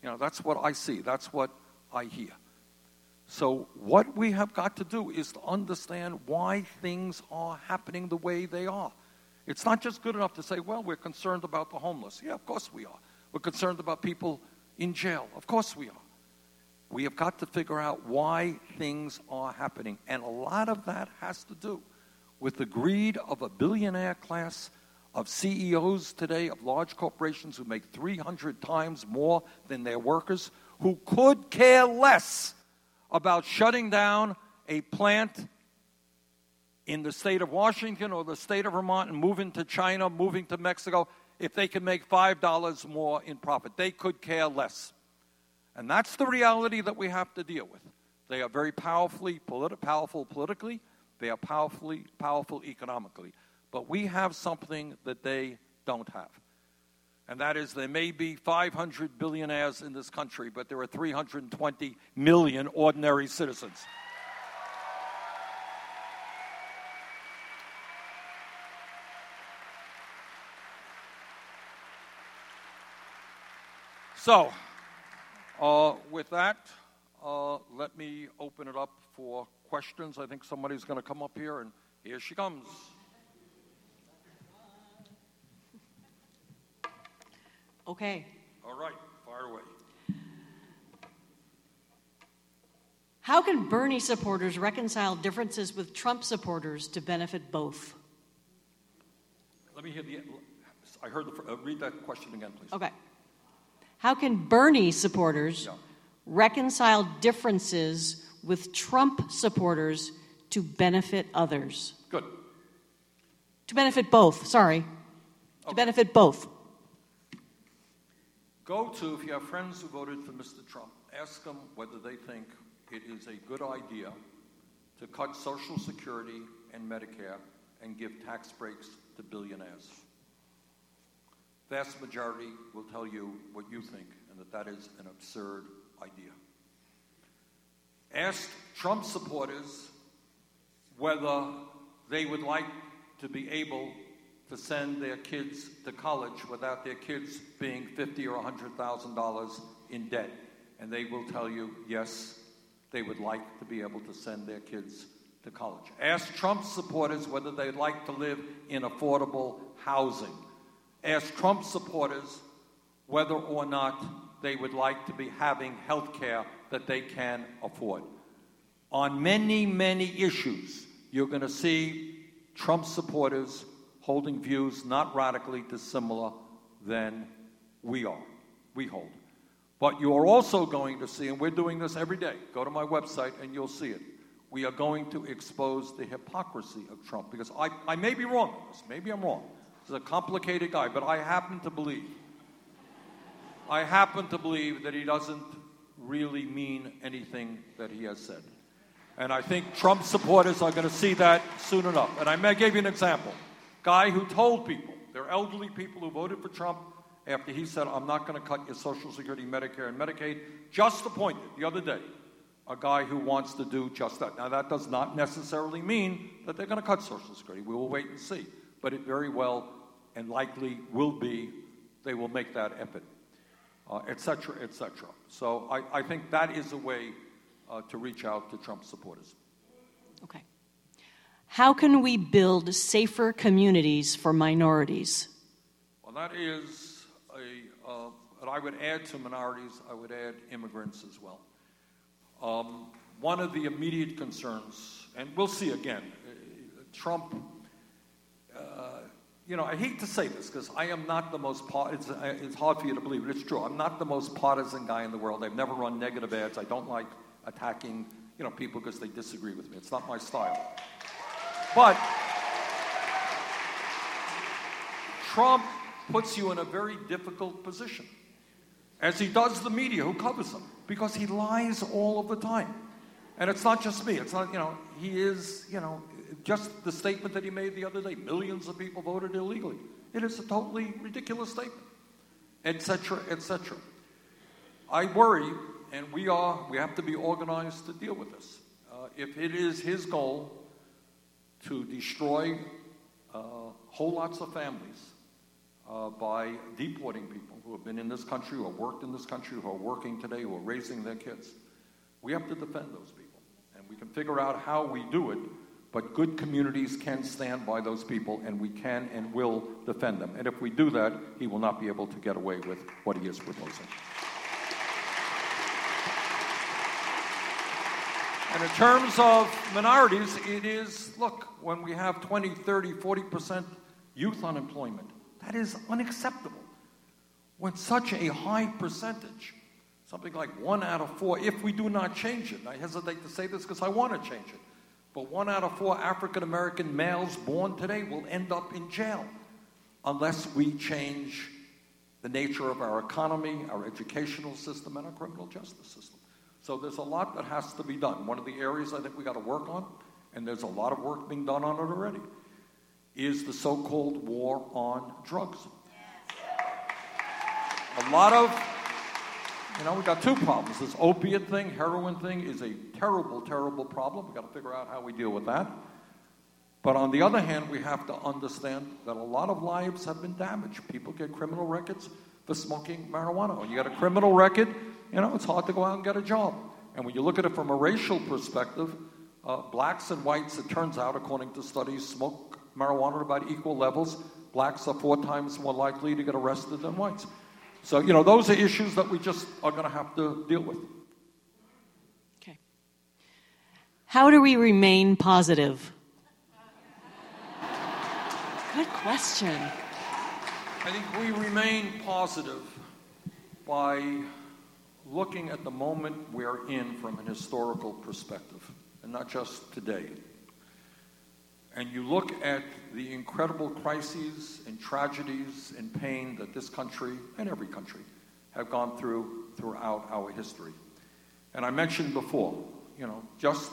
You know, that's what I see, that's what I hear. So, what we have got to do is to understand why things are happening the way they are. It's not just good enough to say, well, we're concerned about the homeless. Yeah, of course we are. We're concerned about people in jail. Of course we are. We have got to figure out why things are happening. And a lot of that has to do with the greed of a billionaire class of CEOs today of large corporations who make 300 times more than their workers, who could care less about shutting down a plant in the state of Washington or the state of Vermont and moving to China, moving to Mexico, if they can make $5 more in profit. They could care less. And that's the reality that we have to deal with. They are very powerfully politi- powerful politically, they are powerfully powerful economically. But we have something that they don't have. And that is there may be 500 billionaires in this country, but there are 320 million ordinary citizens. So, uh, with that, uh, let me open it up for questions. I think somebody's going to come up here, and here she comes. Okay. All right, fire away. How can Bernie supporters reconcile differences with Trump supporters to benefit both? Let me hear the. I heard the. Uh, read that question again, please. Okay. How can Bernie supporters reconcile differences with Trump supporters to benefit others? Good. To benefit both, sorry. Okay. To benefit both. Go to, if you have friends who voted for Mr. Trump, ask them whether they think it is a good idea to cut Social Security and Medicare and give tax breaks to billionaires vast majority will tell you what you think and that that is an absurd idea. Ask Trump supporters whether they would like to be able to send their kids to college without their kids being fifty or hundred thousand dollars in debt, and they will tell you yes, they would like to be able to send their kids to college. Ask Trump supporters whether they'd like to live in affordable housing. Ask Trump supporters whether or not they would like to be having health care that they can afford. On many, many issues, you're going to see Trump supporters holding views not radically dissimilar than we are, we hold. But you are also going to see, and we're doing this every day, go to my website and you'll see it. We are going to expose the hypocrisy of Trump because I, I may be wrong on this, maybe I'm wrong. He's a complicated guy, but I happen to believe, I happen to believe that he doesn't really mean anything that he has said. And I think Trump supporters are going to see that soon enough. And I gave you an example. Guy who told people, they're elderly people who voted for Trump after he said, I'm not going to cut your Social Security, Medicare, and Medicaid, just appointed the other day a guy who wants to do just that. Now, that does not necessarily mean that they're going to cut Social Security. We will wait and see. But it very well and likely will be, they will make that effort, etc., uh, etc. Et so I, I think that is a way uh, to reach out to Trump supporters. Okay. How can we build safer communities for minorities? Well, that is a, uh, I would add to minorities, I would add immigrants as well. Um, one of the immediate concerns, and we'll see again, uh, Trump, you know, I hate to say this because I am not the most, it's, uh, it's hard for you to believe, but it's true. I'm not the most partisan guy in the world. I've never run negative ads. I don't like attacking, you know, people because they disagree with me. It's not my style. But Trump puts you in a very difficult position, as he does the media who covers him, because he lies all of the time. And it's not just me. It's not, you know, he is, you know, just the statement that he made the other day millions of people voted illegally. It is a totally ridiculous statement, etc., etc. I worry and we are, we have to be organized to deal with this. Uh, if it is his goal to destroy uh, whole lots of families uh, by deporting people who have been in this country, who have worked in this country, who are working today, who are raising their kids, we have to defend those people. And we can figure out how we do it, but good communities can stand by those people, and we can and will defend them. And if we do that, he will not be able to get away with what he is proposing. And in terms of minorities, it is look, when we have 20, 30, 40% youth unemployment, that is unacceptable. When such a high percentage, something like one out of four, if we do not change it, I hesitate to say this because I want to change it, but one out of four African American males born today will end up in jail unless we change the nature of our economy, our educational system, and our criminal justice system. So there's a lot that has to be done. One of the areas I think we got to work on, and there's a lot of work being done on it already, is the so called war on drugs. A lot of, you know, we got two problems. This opiate thing, heroin thing is a terrible, terrible problem. We've got to figure out how we deal with that. But on the other hand, we have to understand that a lot of lives have been damaged. People get criminal records for smoking marijuana. When you got a criminal record, you know, it's hard to go out and get a job. And when you look at it from a racial perspective, uh, blacks and whites, it turns out, according to studies, smoke marijuana at about equal levels. Blacks are four times more likely to get arrested than whites. So, you know, those are issues that we just are going to have to deal with. Okay. How do we remain positive? Good question. I think we remain positive by looking at the moment we're in from an historical perspective, and not just today. And you look at the incredible crises and tragedies and pain that this country and every country have gone through throughout our history. And I mentioned before, you know, just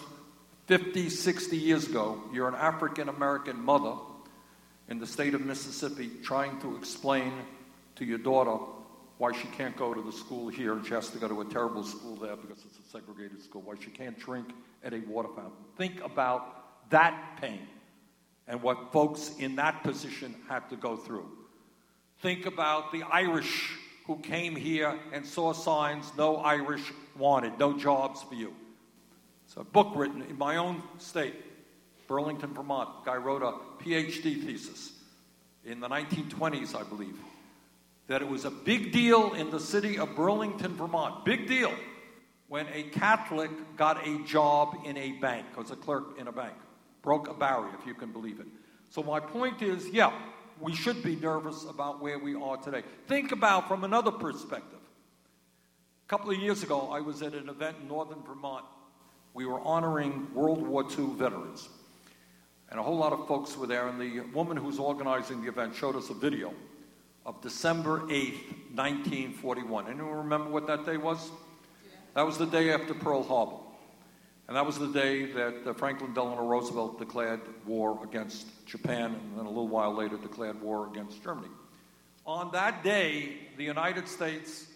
50, 60 years ago, you're an African American mother in the state of Mississippi trying to explain to your daughter why she can't go to the school here and she has to go to a terrible school there because it's a segregated school, why she can't drink at a water fountain. Think about that pain and what folks in that position had to go through. Think about the Irish who came here and saw signs no Irish wanted, no jobs for you. It's a book written in my own state Burlington, Vermont. Guy wrote a PhD thesis in the 1920s, I believe, that it was a big deal in the city of Burlington, Vermont. Big deal when a Catholic got a job in a bank, was a clerk in a bank. Broke a barrier, if you can believe it. So, my point is yeah, we should be nervous about where we are today. Think about from another perspective. A couple of years ago, I was at an event in northern Vermont. We were honoring World War II veterans. And a whole lot of folks were there, and the woman who's organizing the event showed us a video of December 8th, 1941. Anyone remember what that day was? That was the day after Pearl Harbor. And that was the day that uh, Franklin Delano Roosevelt declared war against Japan, and then a little while later declared war against Germany. On that day, the United States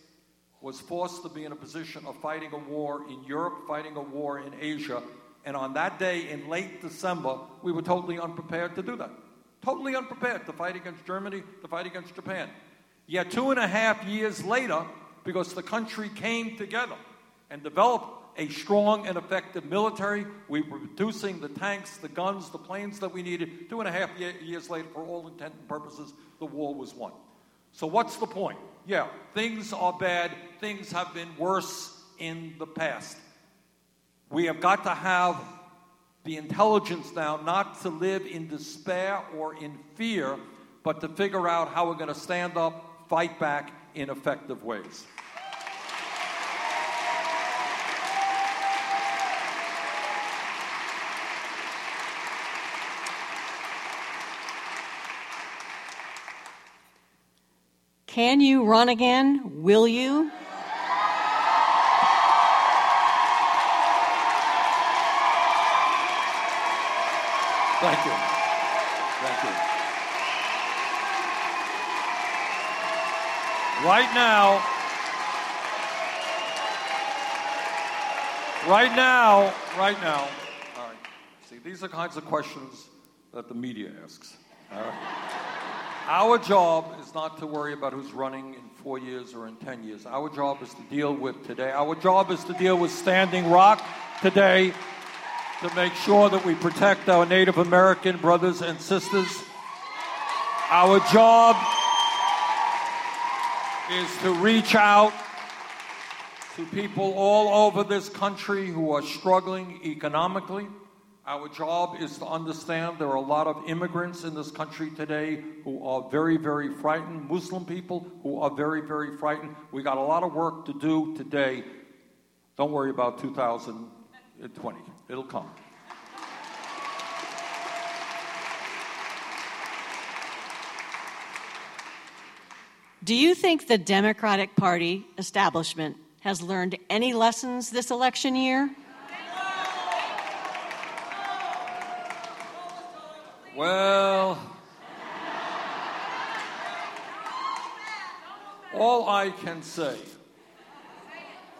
was forced to be in a position of fighting a war in Europe, fighting a war in Asia, and on that day in late December, we were totally unprepared to do that. Totally unprepared to fight against Germany, to fight against Japan. Yet, two and a half years later, because the country came together and developed a strong and effective military, we were producing the tanks, the guns, the planes that we needed. Two and a half years later, for all intent and purposes, the war was won. So, what's the point? Yeah, things are bad, things have been worse in the past. We have got to have the intelligence now not to live in despair or in fear, but to figure out how we're going to stand up, fight back in effective ways. Can you run again? Will you? Thank you. Thank you. Right now, right now, right now, all right. See, these are the kinds of questions that the media asks. All right. Our job is not to worry about who's running in four years or in 10 years. Our job is to deal with today. Our job is to deal with Standing Rock today to make sure that we protect our Native American brothers and sisters. Our job is to reach out to people all over this country who are struggling economically. Our job is to understand there are a lot of immigrants in this country today who are very, very frightened, Muslim people who are very, very frightened. We got a lot of work to do today. Don't worry about 2020. It'll come. Do you think the Democratic Party establishment has learned any lessons this election year? Well, all I can say,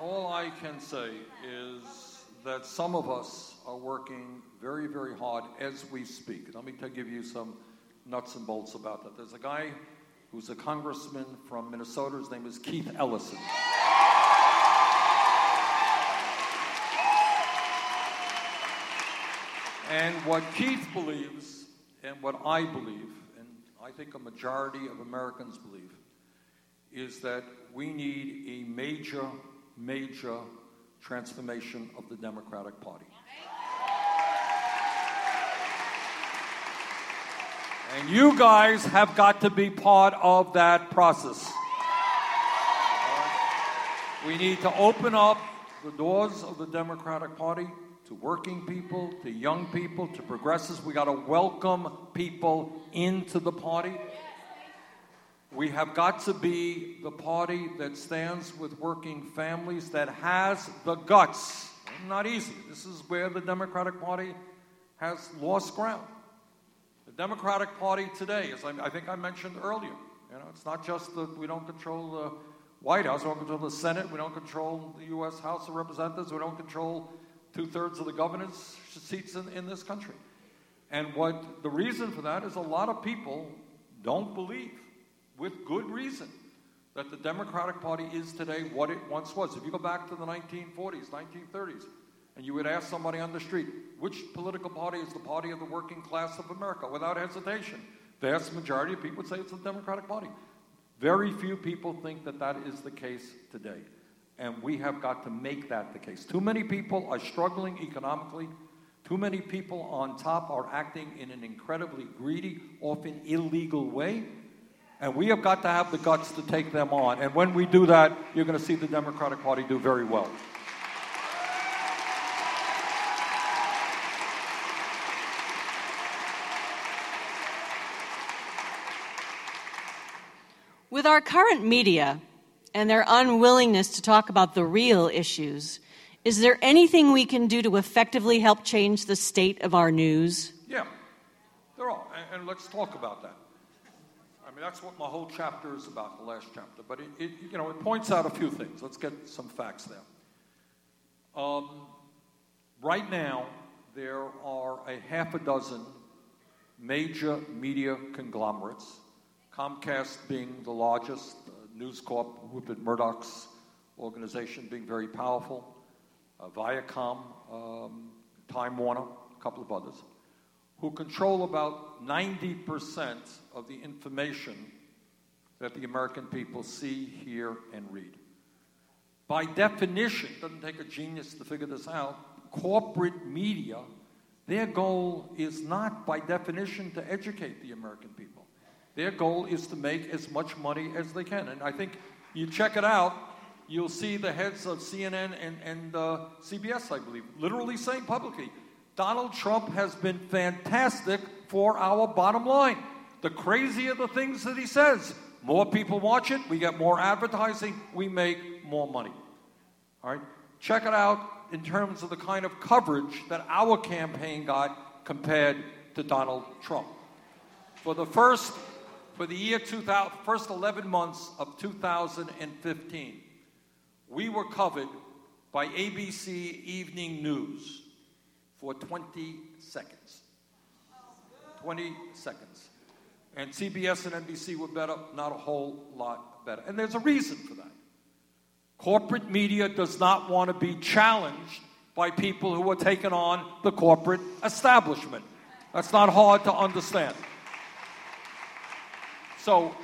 all I can say is that some of us are working very, very hard as we speak. Let me give you some nuts and bolts about that. There's a guy who's a congressman from Minnesota. His name is Keith Ellison. And what Keith believes, and what I believe, and I think a majority of Americans believe, is that we need a major, major transformation of the Democratic Party. And you guys have got to be part of that process. We need to open up the doors of the Democratic Party to working people, to young people, to progressives. We got to welcome people into the party. We have got to be the party that stands with working families, that has the guts. Not easy. This is where the Democratic Party has lost ground. The Democratic Party today, as I, I think I mentioned earlier, you know, it's not just that we don't control the White House, we don't control the Senate, we don't control the U.S. House of Representatives, we don't control two thirds of the governor's seats in, in this country. And what the reason for that is a lot of people don't believe with good reason, that the Democratic Party is today what it once was. If you go back to the 1940s, 1930s, and you would ask somebody on the street, which political party is the party of the working class of America? Without hesitation, vast majority of people would say it's the Democratic Party. Very few people think that that is the case today. And we have got to make that the case. Too many people are struggling economically. Too many people on top are acting in an incredibly greedy, often illegal way. And we have got to have the guts to take them on. And when we do that, you're going to see the Democratic Party do very well. With our current media and their unwillingness to talk about the real issues, is there anything we can do to effectively help change the state of our news? Yeah, there are. And, and let's talk about that. I mean, that's what my whole chapter is about, the last chapter. But it, it you know, it points out a few things. Let's get some facts there. Um, right now, there are a half a dozen major media conglomerates Comcast being the largest, News Corp, Rupert Murdoch's organization being very powerful, uh, Viacom, um, Time Warner, a couple of others, who control about 90% of the information that the American people see, hear, and read. By definition, it doesn't take a genius to figure this out, corporate media, their goal is not by definition to educate the American people. Their goal is to make as much money as they can. And I think you check it out, you'll see the heads of CNN and, and uh, CBS, I believe, literally saying publicly Donald Trump has been fantastic for our bottom line. The crazier the things that he says, more people watch it, we get more advertising, we make more money. All right? Check it out in terms of the kind of coverage that our campaign got compared to Donald Trump. For the first for the year 2000, first 11 months of 2015, we were covered by ABC Evening News for 20 seconds. 20 seconds. And CBS and NBC were better, not a whole lot better. And there's a reason for that. Corporate media does not want to be challenged by people who are taking on the corporate establishment. That's not hard to understand. So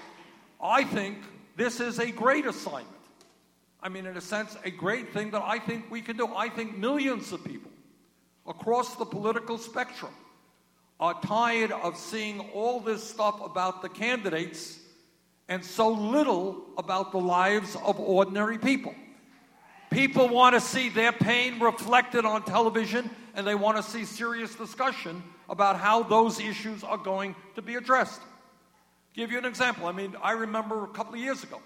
I think this is a great assignment. I mean, in a sense, a great thing that I think we can do. I think millions of people across the political spectrum are tired of seeing all this stuff about the candidates and so little about the lives of ordinary people. People want to see their pain reflected on television and they want to see serious discussion about how those issues are going to be addressed. Give you an example. I mean, I remember a couple of years ago,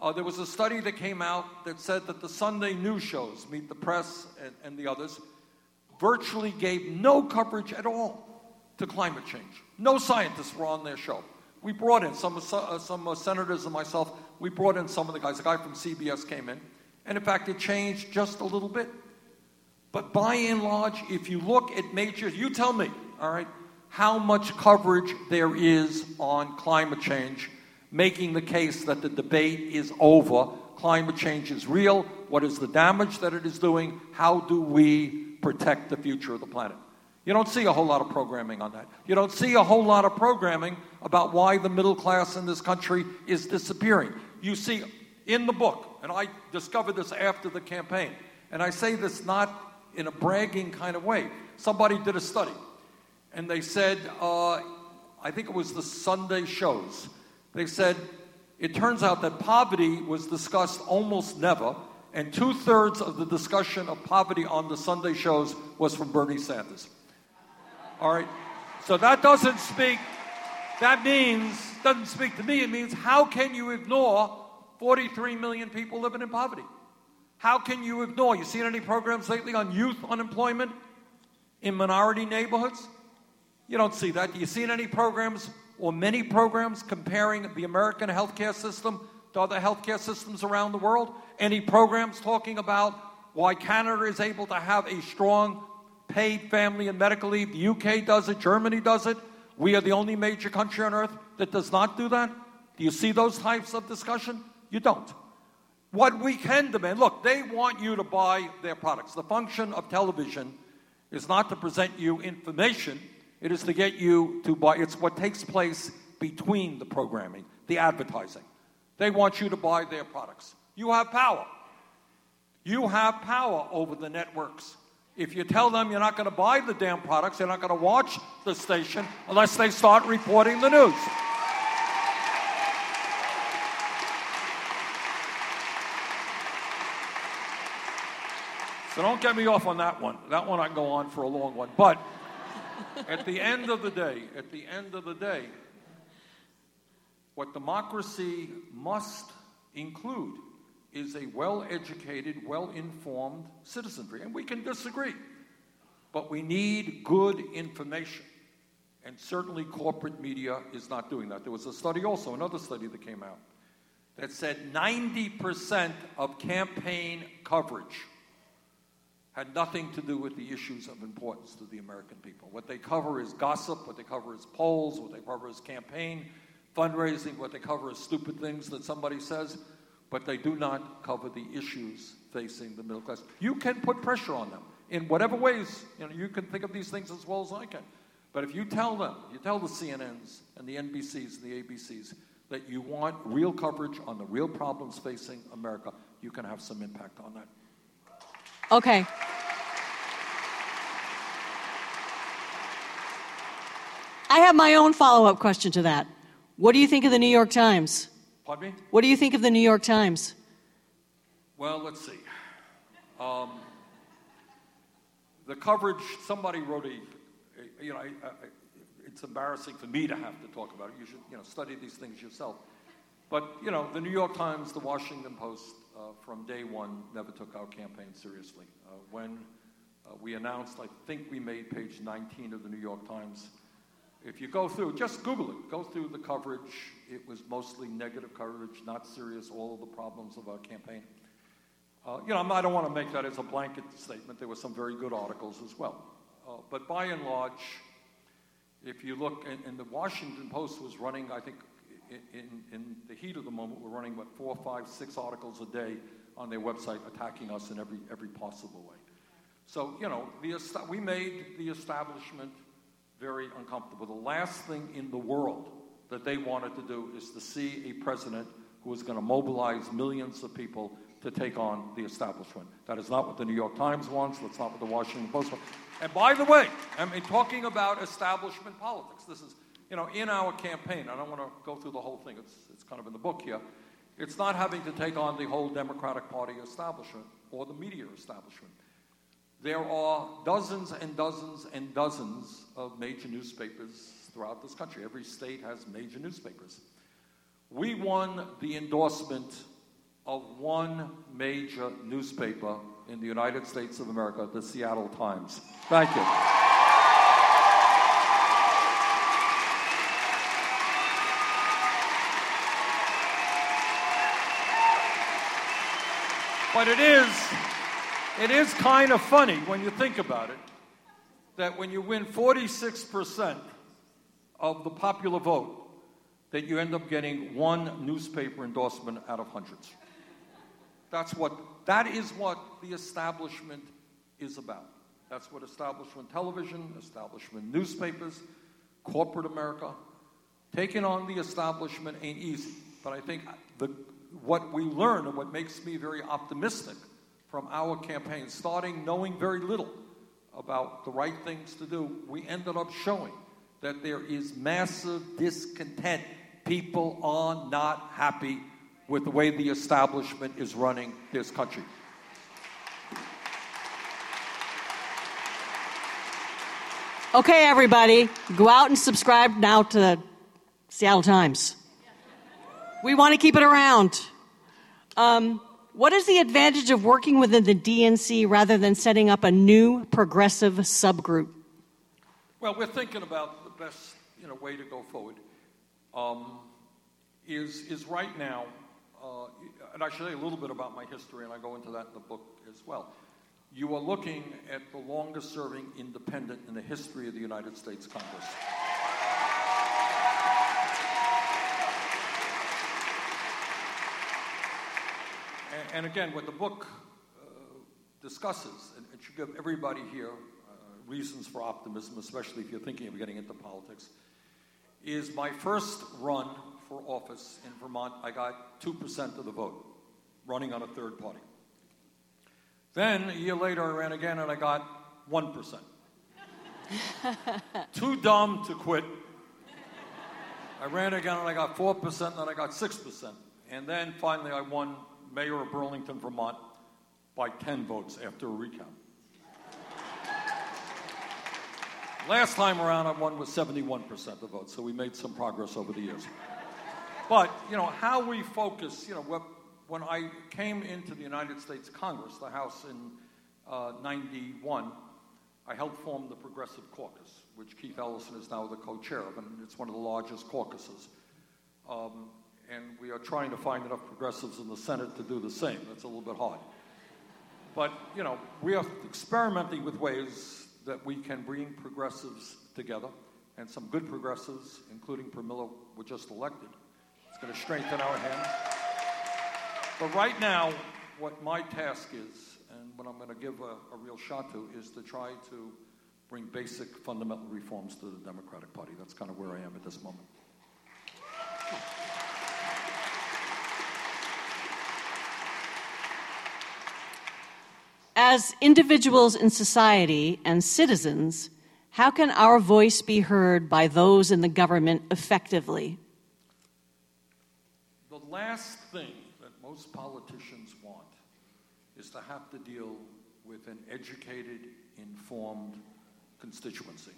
uh, there was a study that came out that said that the Sunday news shows, Meet the Press and, and the others, virtually gave no coverage at all to climate change. No scientists were on their show. We brought in some, uh, some uh, senators and myself, we brought in some of the guys. A guy from CBS came in, and in fact, it changed just a little bit. But by and large, if you look at major, you tell me, all right, how much coverage there is on climate change, making the case that the debate is over. Climate change is real. What is the damage that it is doing? How do we protect the future of the planet? You don't see a whole lot of programming on that. You don't see a whole lot of programming about why the middle class in this country is disappearing. You see in the book, and I discovered this after the campaign, and I say this not in a bragging kind of way. Somebody did a study and they said, uh, I think it was the Sunday shows. They said, it turns out that poverty was discussed almost never, and two thirds of the discussion of poverty on the Sunday shows was from Bernie Sanders. All right? So that doesn't speak, that means, doesn't speak to me. It means how can you ignore 43 million people living in poverty? How can you ignore? You seen any programs lately on youth unemployment in minority neighborhoods? You don't see that. Do you see any programs or many programs comparing the American healthcare system to other healthcare systems around the world? Any programs talking about why Canada is able to have a strong paid family and medical leave? The UK does it, Germany does it. We are the only major country on earth that does not do that. Do you see those types of discussion? You don't. What we can demand look, they want you to buy their products. The function of television is not to present you information, it is to get you to buy. It's what takes place between the programming, the advertising. They want you to buy their products. You have power. You have power over the networks. If you tell them you're not going to buy the damn products, you're not going to watch the station unless they start reporting the news. So don't get me off on that one. That one I can go on for a long one. But at the end of the day, at the end of the day, what democracy must include is a well educated, well informed citizenry. And we can disagree, but we need good information. And certainly corporate media is not doing that. There was a study also, another study that came out, that said 90% of campaign coverage had nothing to do with the issues of importance to the American people. What they cover is gossip, what they cover is polls, what they cover is campaign, fundraising, what they cover is stupid things that somebody says, but they do not cover the issues facing the middle class. You can put pressure on them in whatever ways. You know, you can think of these things as well as I can. But if you tell them, you tell the CNNs and the NBCs and the ABCs that you want real coverage on the real problems facing America, you can have some impact on that. Okay. I have my own follow up question to that. What do you think of the New York Times? Pardon me? What do you think of the New York Times? Well, let's see. Um, the coverage, somebody wrote a, a you know, I, I, it's embarrassing for me to have to talk about it. You should, you know, study these things yourself. But, you know, the New York Times, the Washington Post, from day one, never took our campaign seriously. Uh, when uh, we announced, I think we made page 19 of the New York Times. If you go through, just Google it, go through the coverage. It was mostly negative coverage, not serious, all of the problems of our campaign. Uh, you know, I don't want to make that as a blanket statement. There were some very good articles as well. Uh, but by and large, if you look, and, and the Washington Post was running, I think, in, in the heat of the moment, we're running what four, five, six articles a day on their website attacking us in every every possible way. So you know, the, we made the establishment very uncomfortable. The last thing in the world that they wanted to do is to see a president who was going to mobilize millions of people to take on the establishment. That is not what the New York Times wants. That's not what the Washington Post wants. And by the way, I mean, talking about establishment politics, this is you know, in our campaign, I don't want to go through the whole thing, it's, it's kind of in the book here. It's not having to take on the whole Democratic Party establishment or the media establishment. There are dozens and dozens and dozens of major newspapers throughout this country. Every state has major newspapers. We won the endorsement of one major newspaper in the United States of America, the Seattle Times. Thank you. But it is, it is kind of funny when you think about it that when you win 46% of the popular vote, that you end up getting one newspaper endorsement out of hundreds. That's what, that is what the establishment is about. That's what establishment television, establishment newspapers, corporate America, taking on the establishment ain't easy. But I think the, what we learn and what makes me very optimistic from our campaign, starting knowing very little about the right things to do, we ended up showing that there is massive discontent. People are not happy with the way the establishment is running this country. Okay, everybody, go out and subscribe now to the Seattle Times. We want to keep it around. Um, what is the advantage of working within the DNC rather than setting up a new progressive subgroup? Well, we're thinking about the best you know, way to go forward. Um, is, is right now, uh, and I should say a little bit about my history, and I go into that in the book as well. You are looking at the longest serving independent in the history of the United States Congress. And again, what the book uh, discusses, and it should give everybody here uh, reasons for optimism, especially if you're thinking of getting into politics, is my first run for office in Vermont, I got 2% of the vote, running on a third party. Then, a year later, I ran again and I got 1%. *laughs* Too dumb to quit. I ran again and I got 4%, and then I got 6%. And then finally, I won mayor of Burlington, Vermont, by 10 votes after a recount. Last time around, I won with 71% of the votes, so we made some progress over the years. But, you know, how we focus, you know, when I came into the United States Congress, the House in uh, 91, I helped form the Progressive Caucus, which Keith Ellison is now the co chair of, and it's one of the largest caucuses. Um, and we are trying to find enough progressives in the Senate to do the same. That's a little bit hard. But, you know, we are experimenting with ways that we can bring progressives together, and some good progressives, including Pramila, were just elected. It's going to strengthen our hands. But right now, what my task is, and what I'm going to give a, a real shot to, is to try to bring basic fundamental reforms to the Democratic Party. That's kind of where I am at this moment. As individuals in society and citizens, how can our voice be heard by those in the government effectively? The last thing that most politicians want is to have to deal with an educated, informed constituency.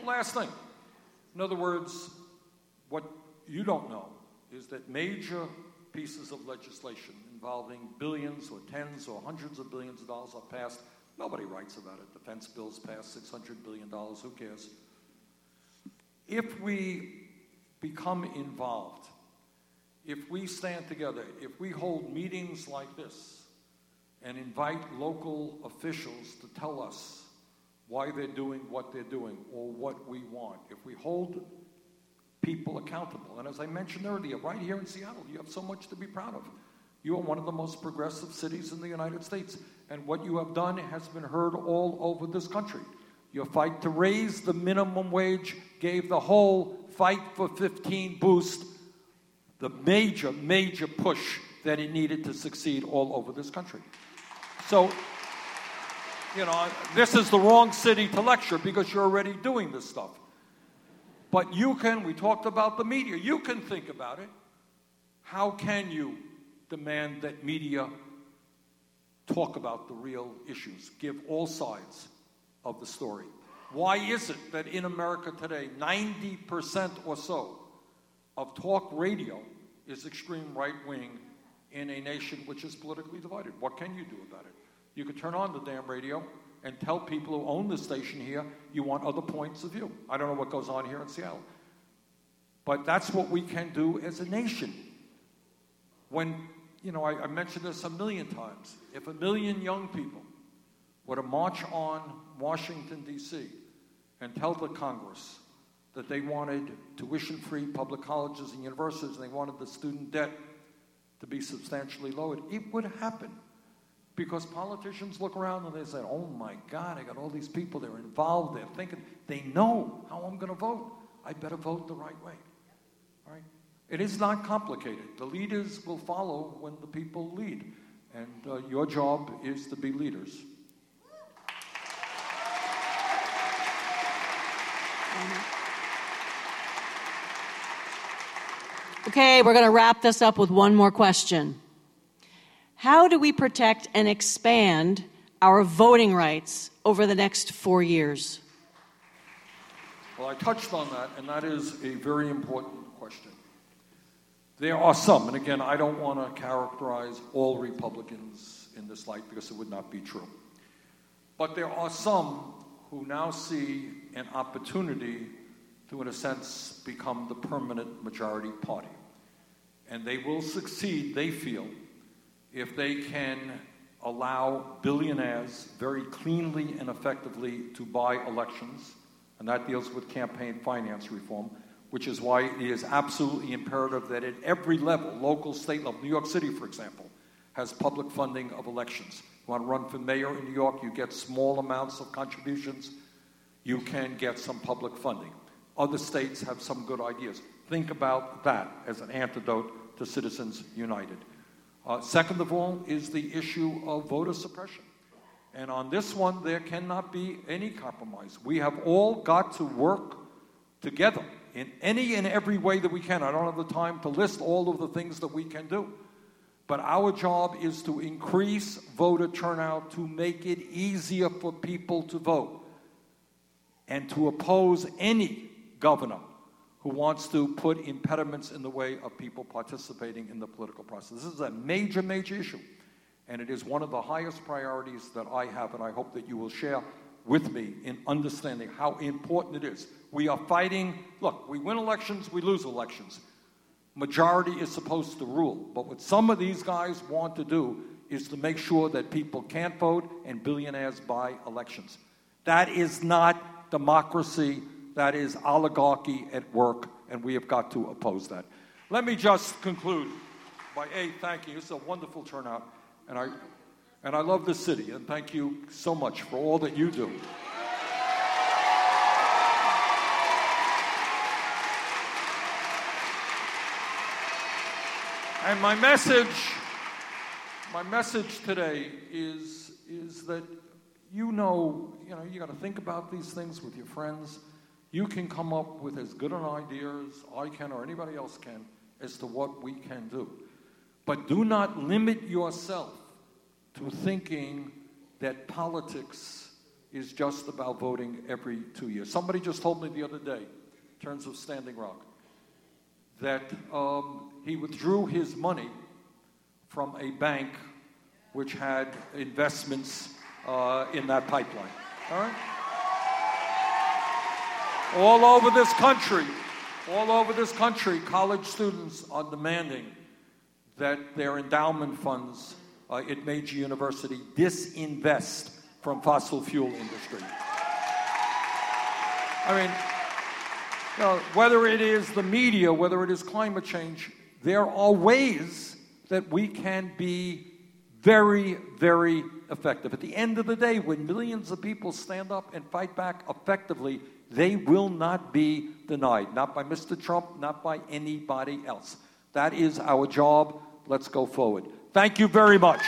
The last thing. In other words, what you don't know is that major pieces of legislation involving billions or tens or hundreds of billions of dollars are passed. Nobody writes about it. Defense bills pass $600 billion. Who cares? If we become involved, if we stand together, if we hold meetings like this and invite local officials to tell us why they're doing what they're doing or what we want, if we hold people accountable. And as I mentioned earlier, right here in Seattle, you have so much to be proud of. You are one of the most progressive cities in the United States, and what you have done has been heard all over this country. Your fight to raise the minimum wage gave the whole fight for 15 boost the major, major push that it needed to succeed all over this country. So, you know, this is the wrong city to lecture because you're already doing this stuff. But you can, we talked about the media, you can think about it. How can you demand that media talk about the real issues, give all sides of the story? Why is it that in America today, 90% or so of talk radio is extreme right wing in a nation which is politically divided? What can you do about it? You could turn on the damn radio and tell people who own the station here you want other points of view. I don't know what goes on here in Seattle. But that's what we can do as a nation. When, you know, I, I mentioned this a million times. If a million young people were to march on Washington, D.C., and tell the Congress that they wanted tuition free public colleges and universities and they wanted the student debt to be substantially lowered, it would happen. Because politicians look around and they say, oh my God, I got all these people, they're involved, they're thinking, they know how I'm going to vote. I better vote the right way. Right? It is not complicated. The leaders will follow when the people lead. And uh, your job is to be leaders. Okay, we're going to wrap this up with one more question. How do we protect and expand our voting rights over the next four years? Well, I touched on that, and that is a very important. There are some, and again, I don't want to characterize all Republicans in this light because it would not be true. But there are some who now see an opportunity to, in a sense, become the permanent majority party. And they will succeed, they feel, if they can allow billionaires very cleanly and effectively to buy elections, and that deals with campaign finance reform, which is why it is absolutely imperative that at every level, local, state level, New York City, for example, has public funding of elections. You want to run for mayor in New York, you get small amounts of contributions, you can get some public funding. Other states have some good ideas. Think about that as an antidote to Citizens United. Uh, second of all, is the issue of voter suppression. And on this one, there cannot be any compromise. We have all got to work together in any and every way that we can. I don't have the time to list all of the things that we can do. But our job is to increase voter turnout to make it easier for people to vote and to oppose any governor who wants to put impediments in the way of people participating in the political process. This is a major, major issue, and it is one of the highest priorities that I have, and I hope that you will share with me in understanding how important it is. We are fighting, look, we win elections, we lose elections. Majority is supposed to rule, but what some of these guys want to do is to make sure that people can't vote and billionaires buy elections. That is not democracy that is oligarchy at work, and we have got to oppose that. Let me just conclude by A, thanking you. It's a wonderful turnout, and I, and I love this city, and thank you so much for all that you do. And my message, my message today is, is that you know, you know, you got to think about these things with your friends. You can come up with as good an idea as I can or anybody else can as to what we can do. But do not limit yourself to thinking that politics is just about voting every two years. Somebody just told me the other day, in terms of Standing Rock, that um, he withdrew his money from a bank which had investments uh, in that pipeline. All right? All over this country, all over this country, college students are demanding that their endowment funds uh, at major universities disinvest from fossil fuel industry. I mean, you know, whether it is the media, whether it is climate change, there are ways that we can be very, very effective. At the end of the day, when millions of people stand up and fight back effectively, they will not be denied, not by Mr. Trump, not by anybody else. That is our job. Let's go forward. Thank you very much.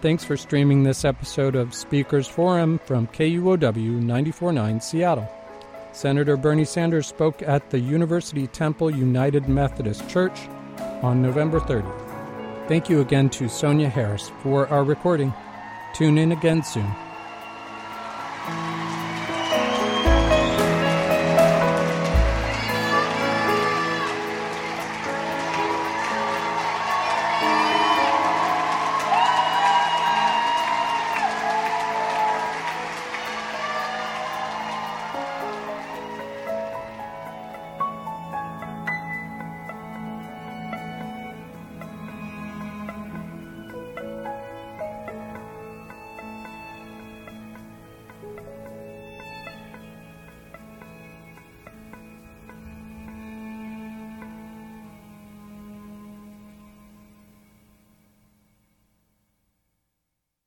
Thanks for streaming this episode of Speakers Forum from KUOW 94.9 Seattle. Senator Bernie Sanders spoke at the University Temple United Methodist Church on November 30th. Thank you again to Sonia Harris for our recording. Tune in again soon.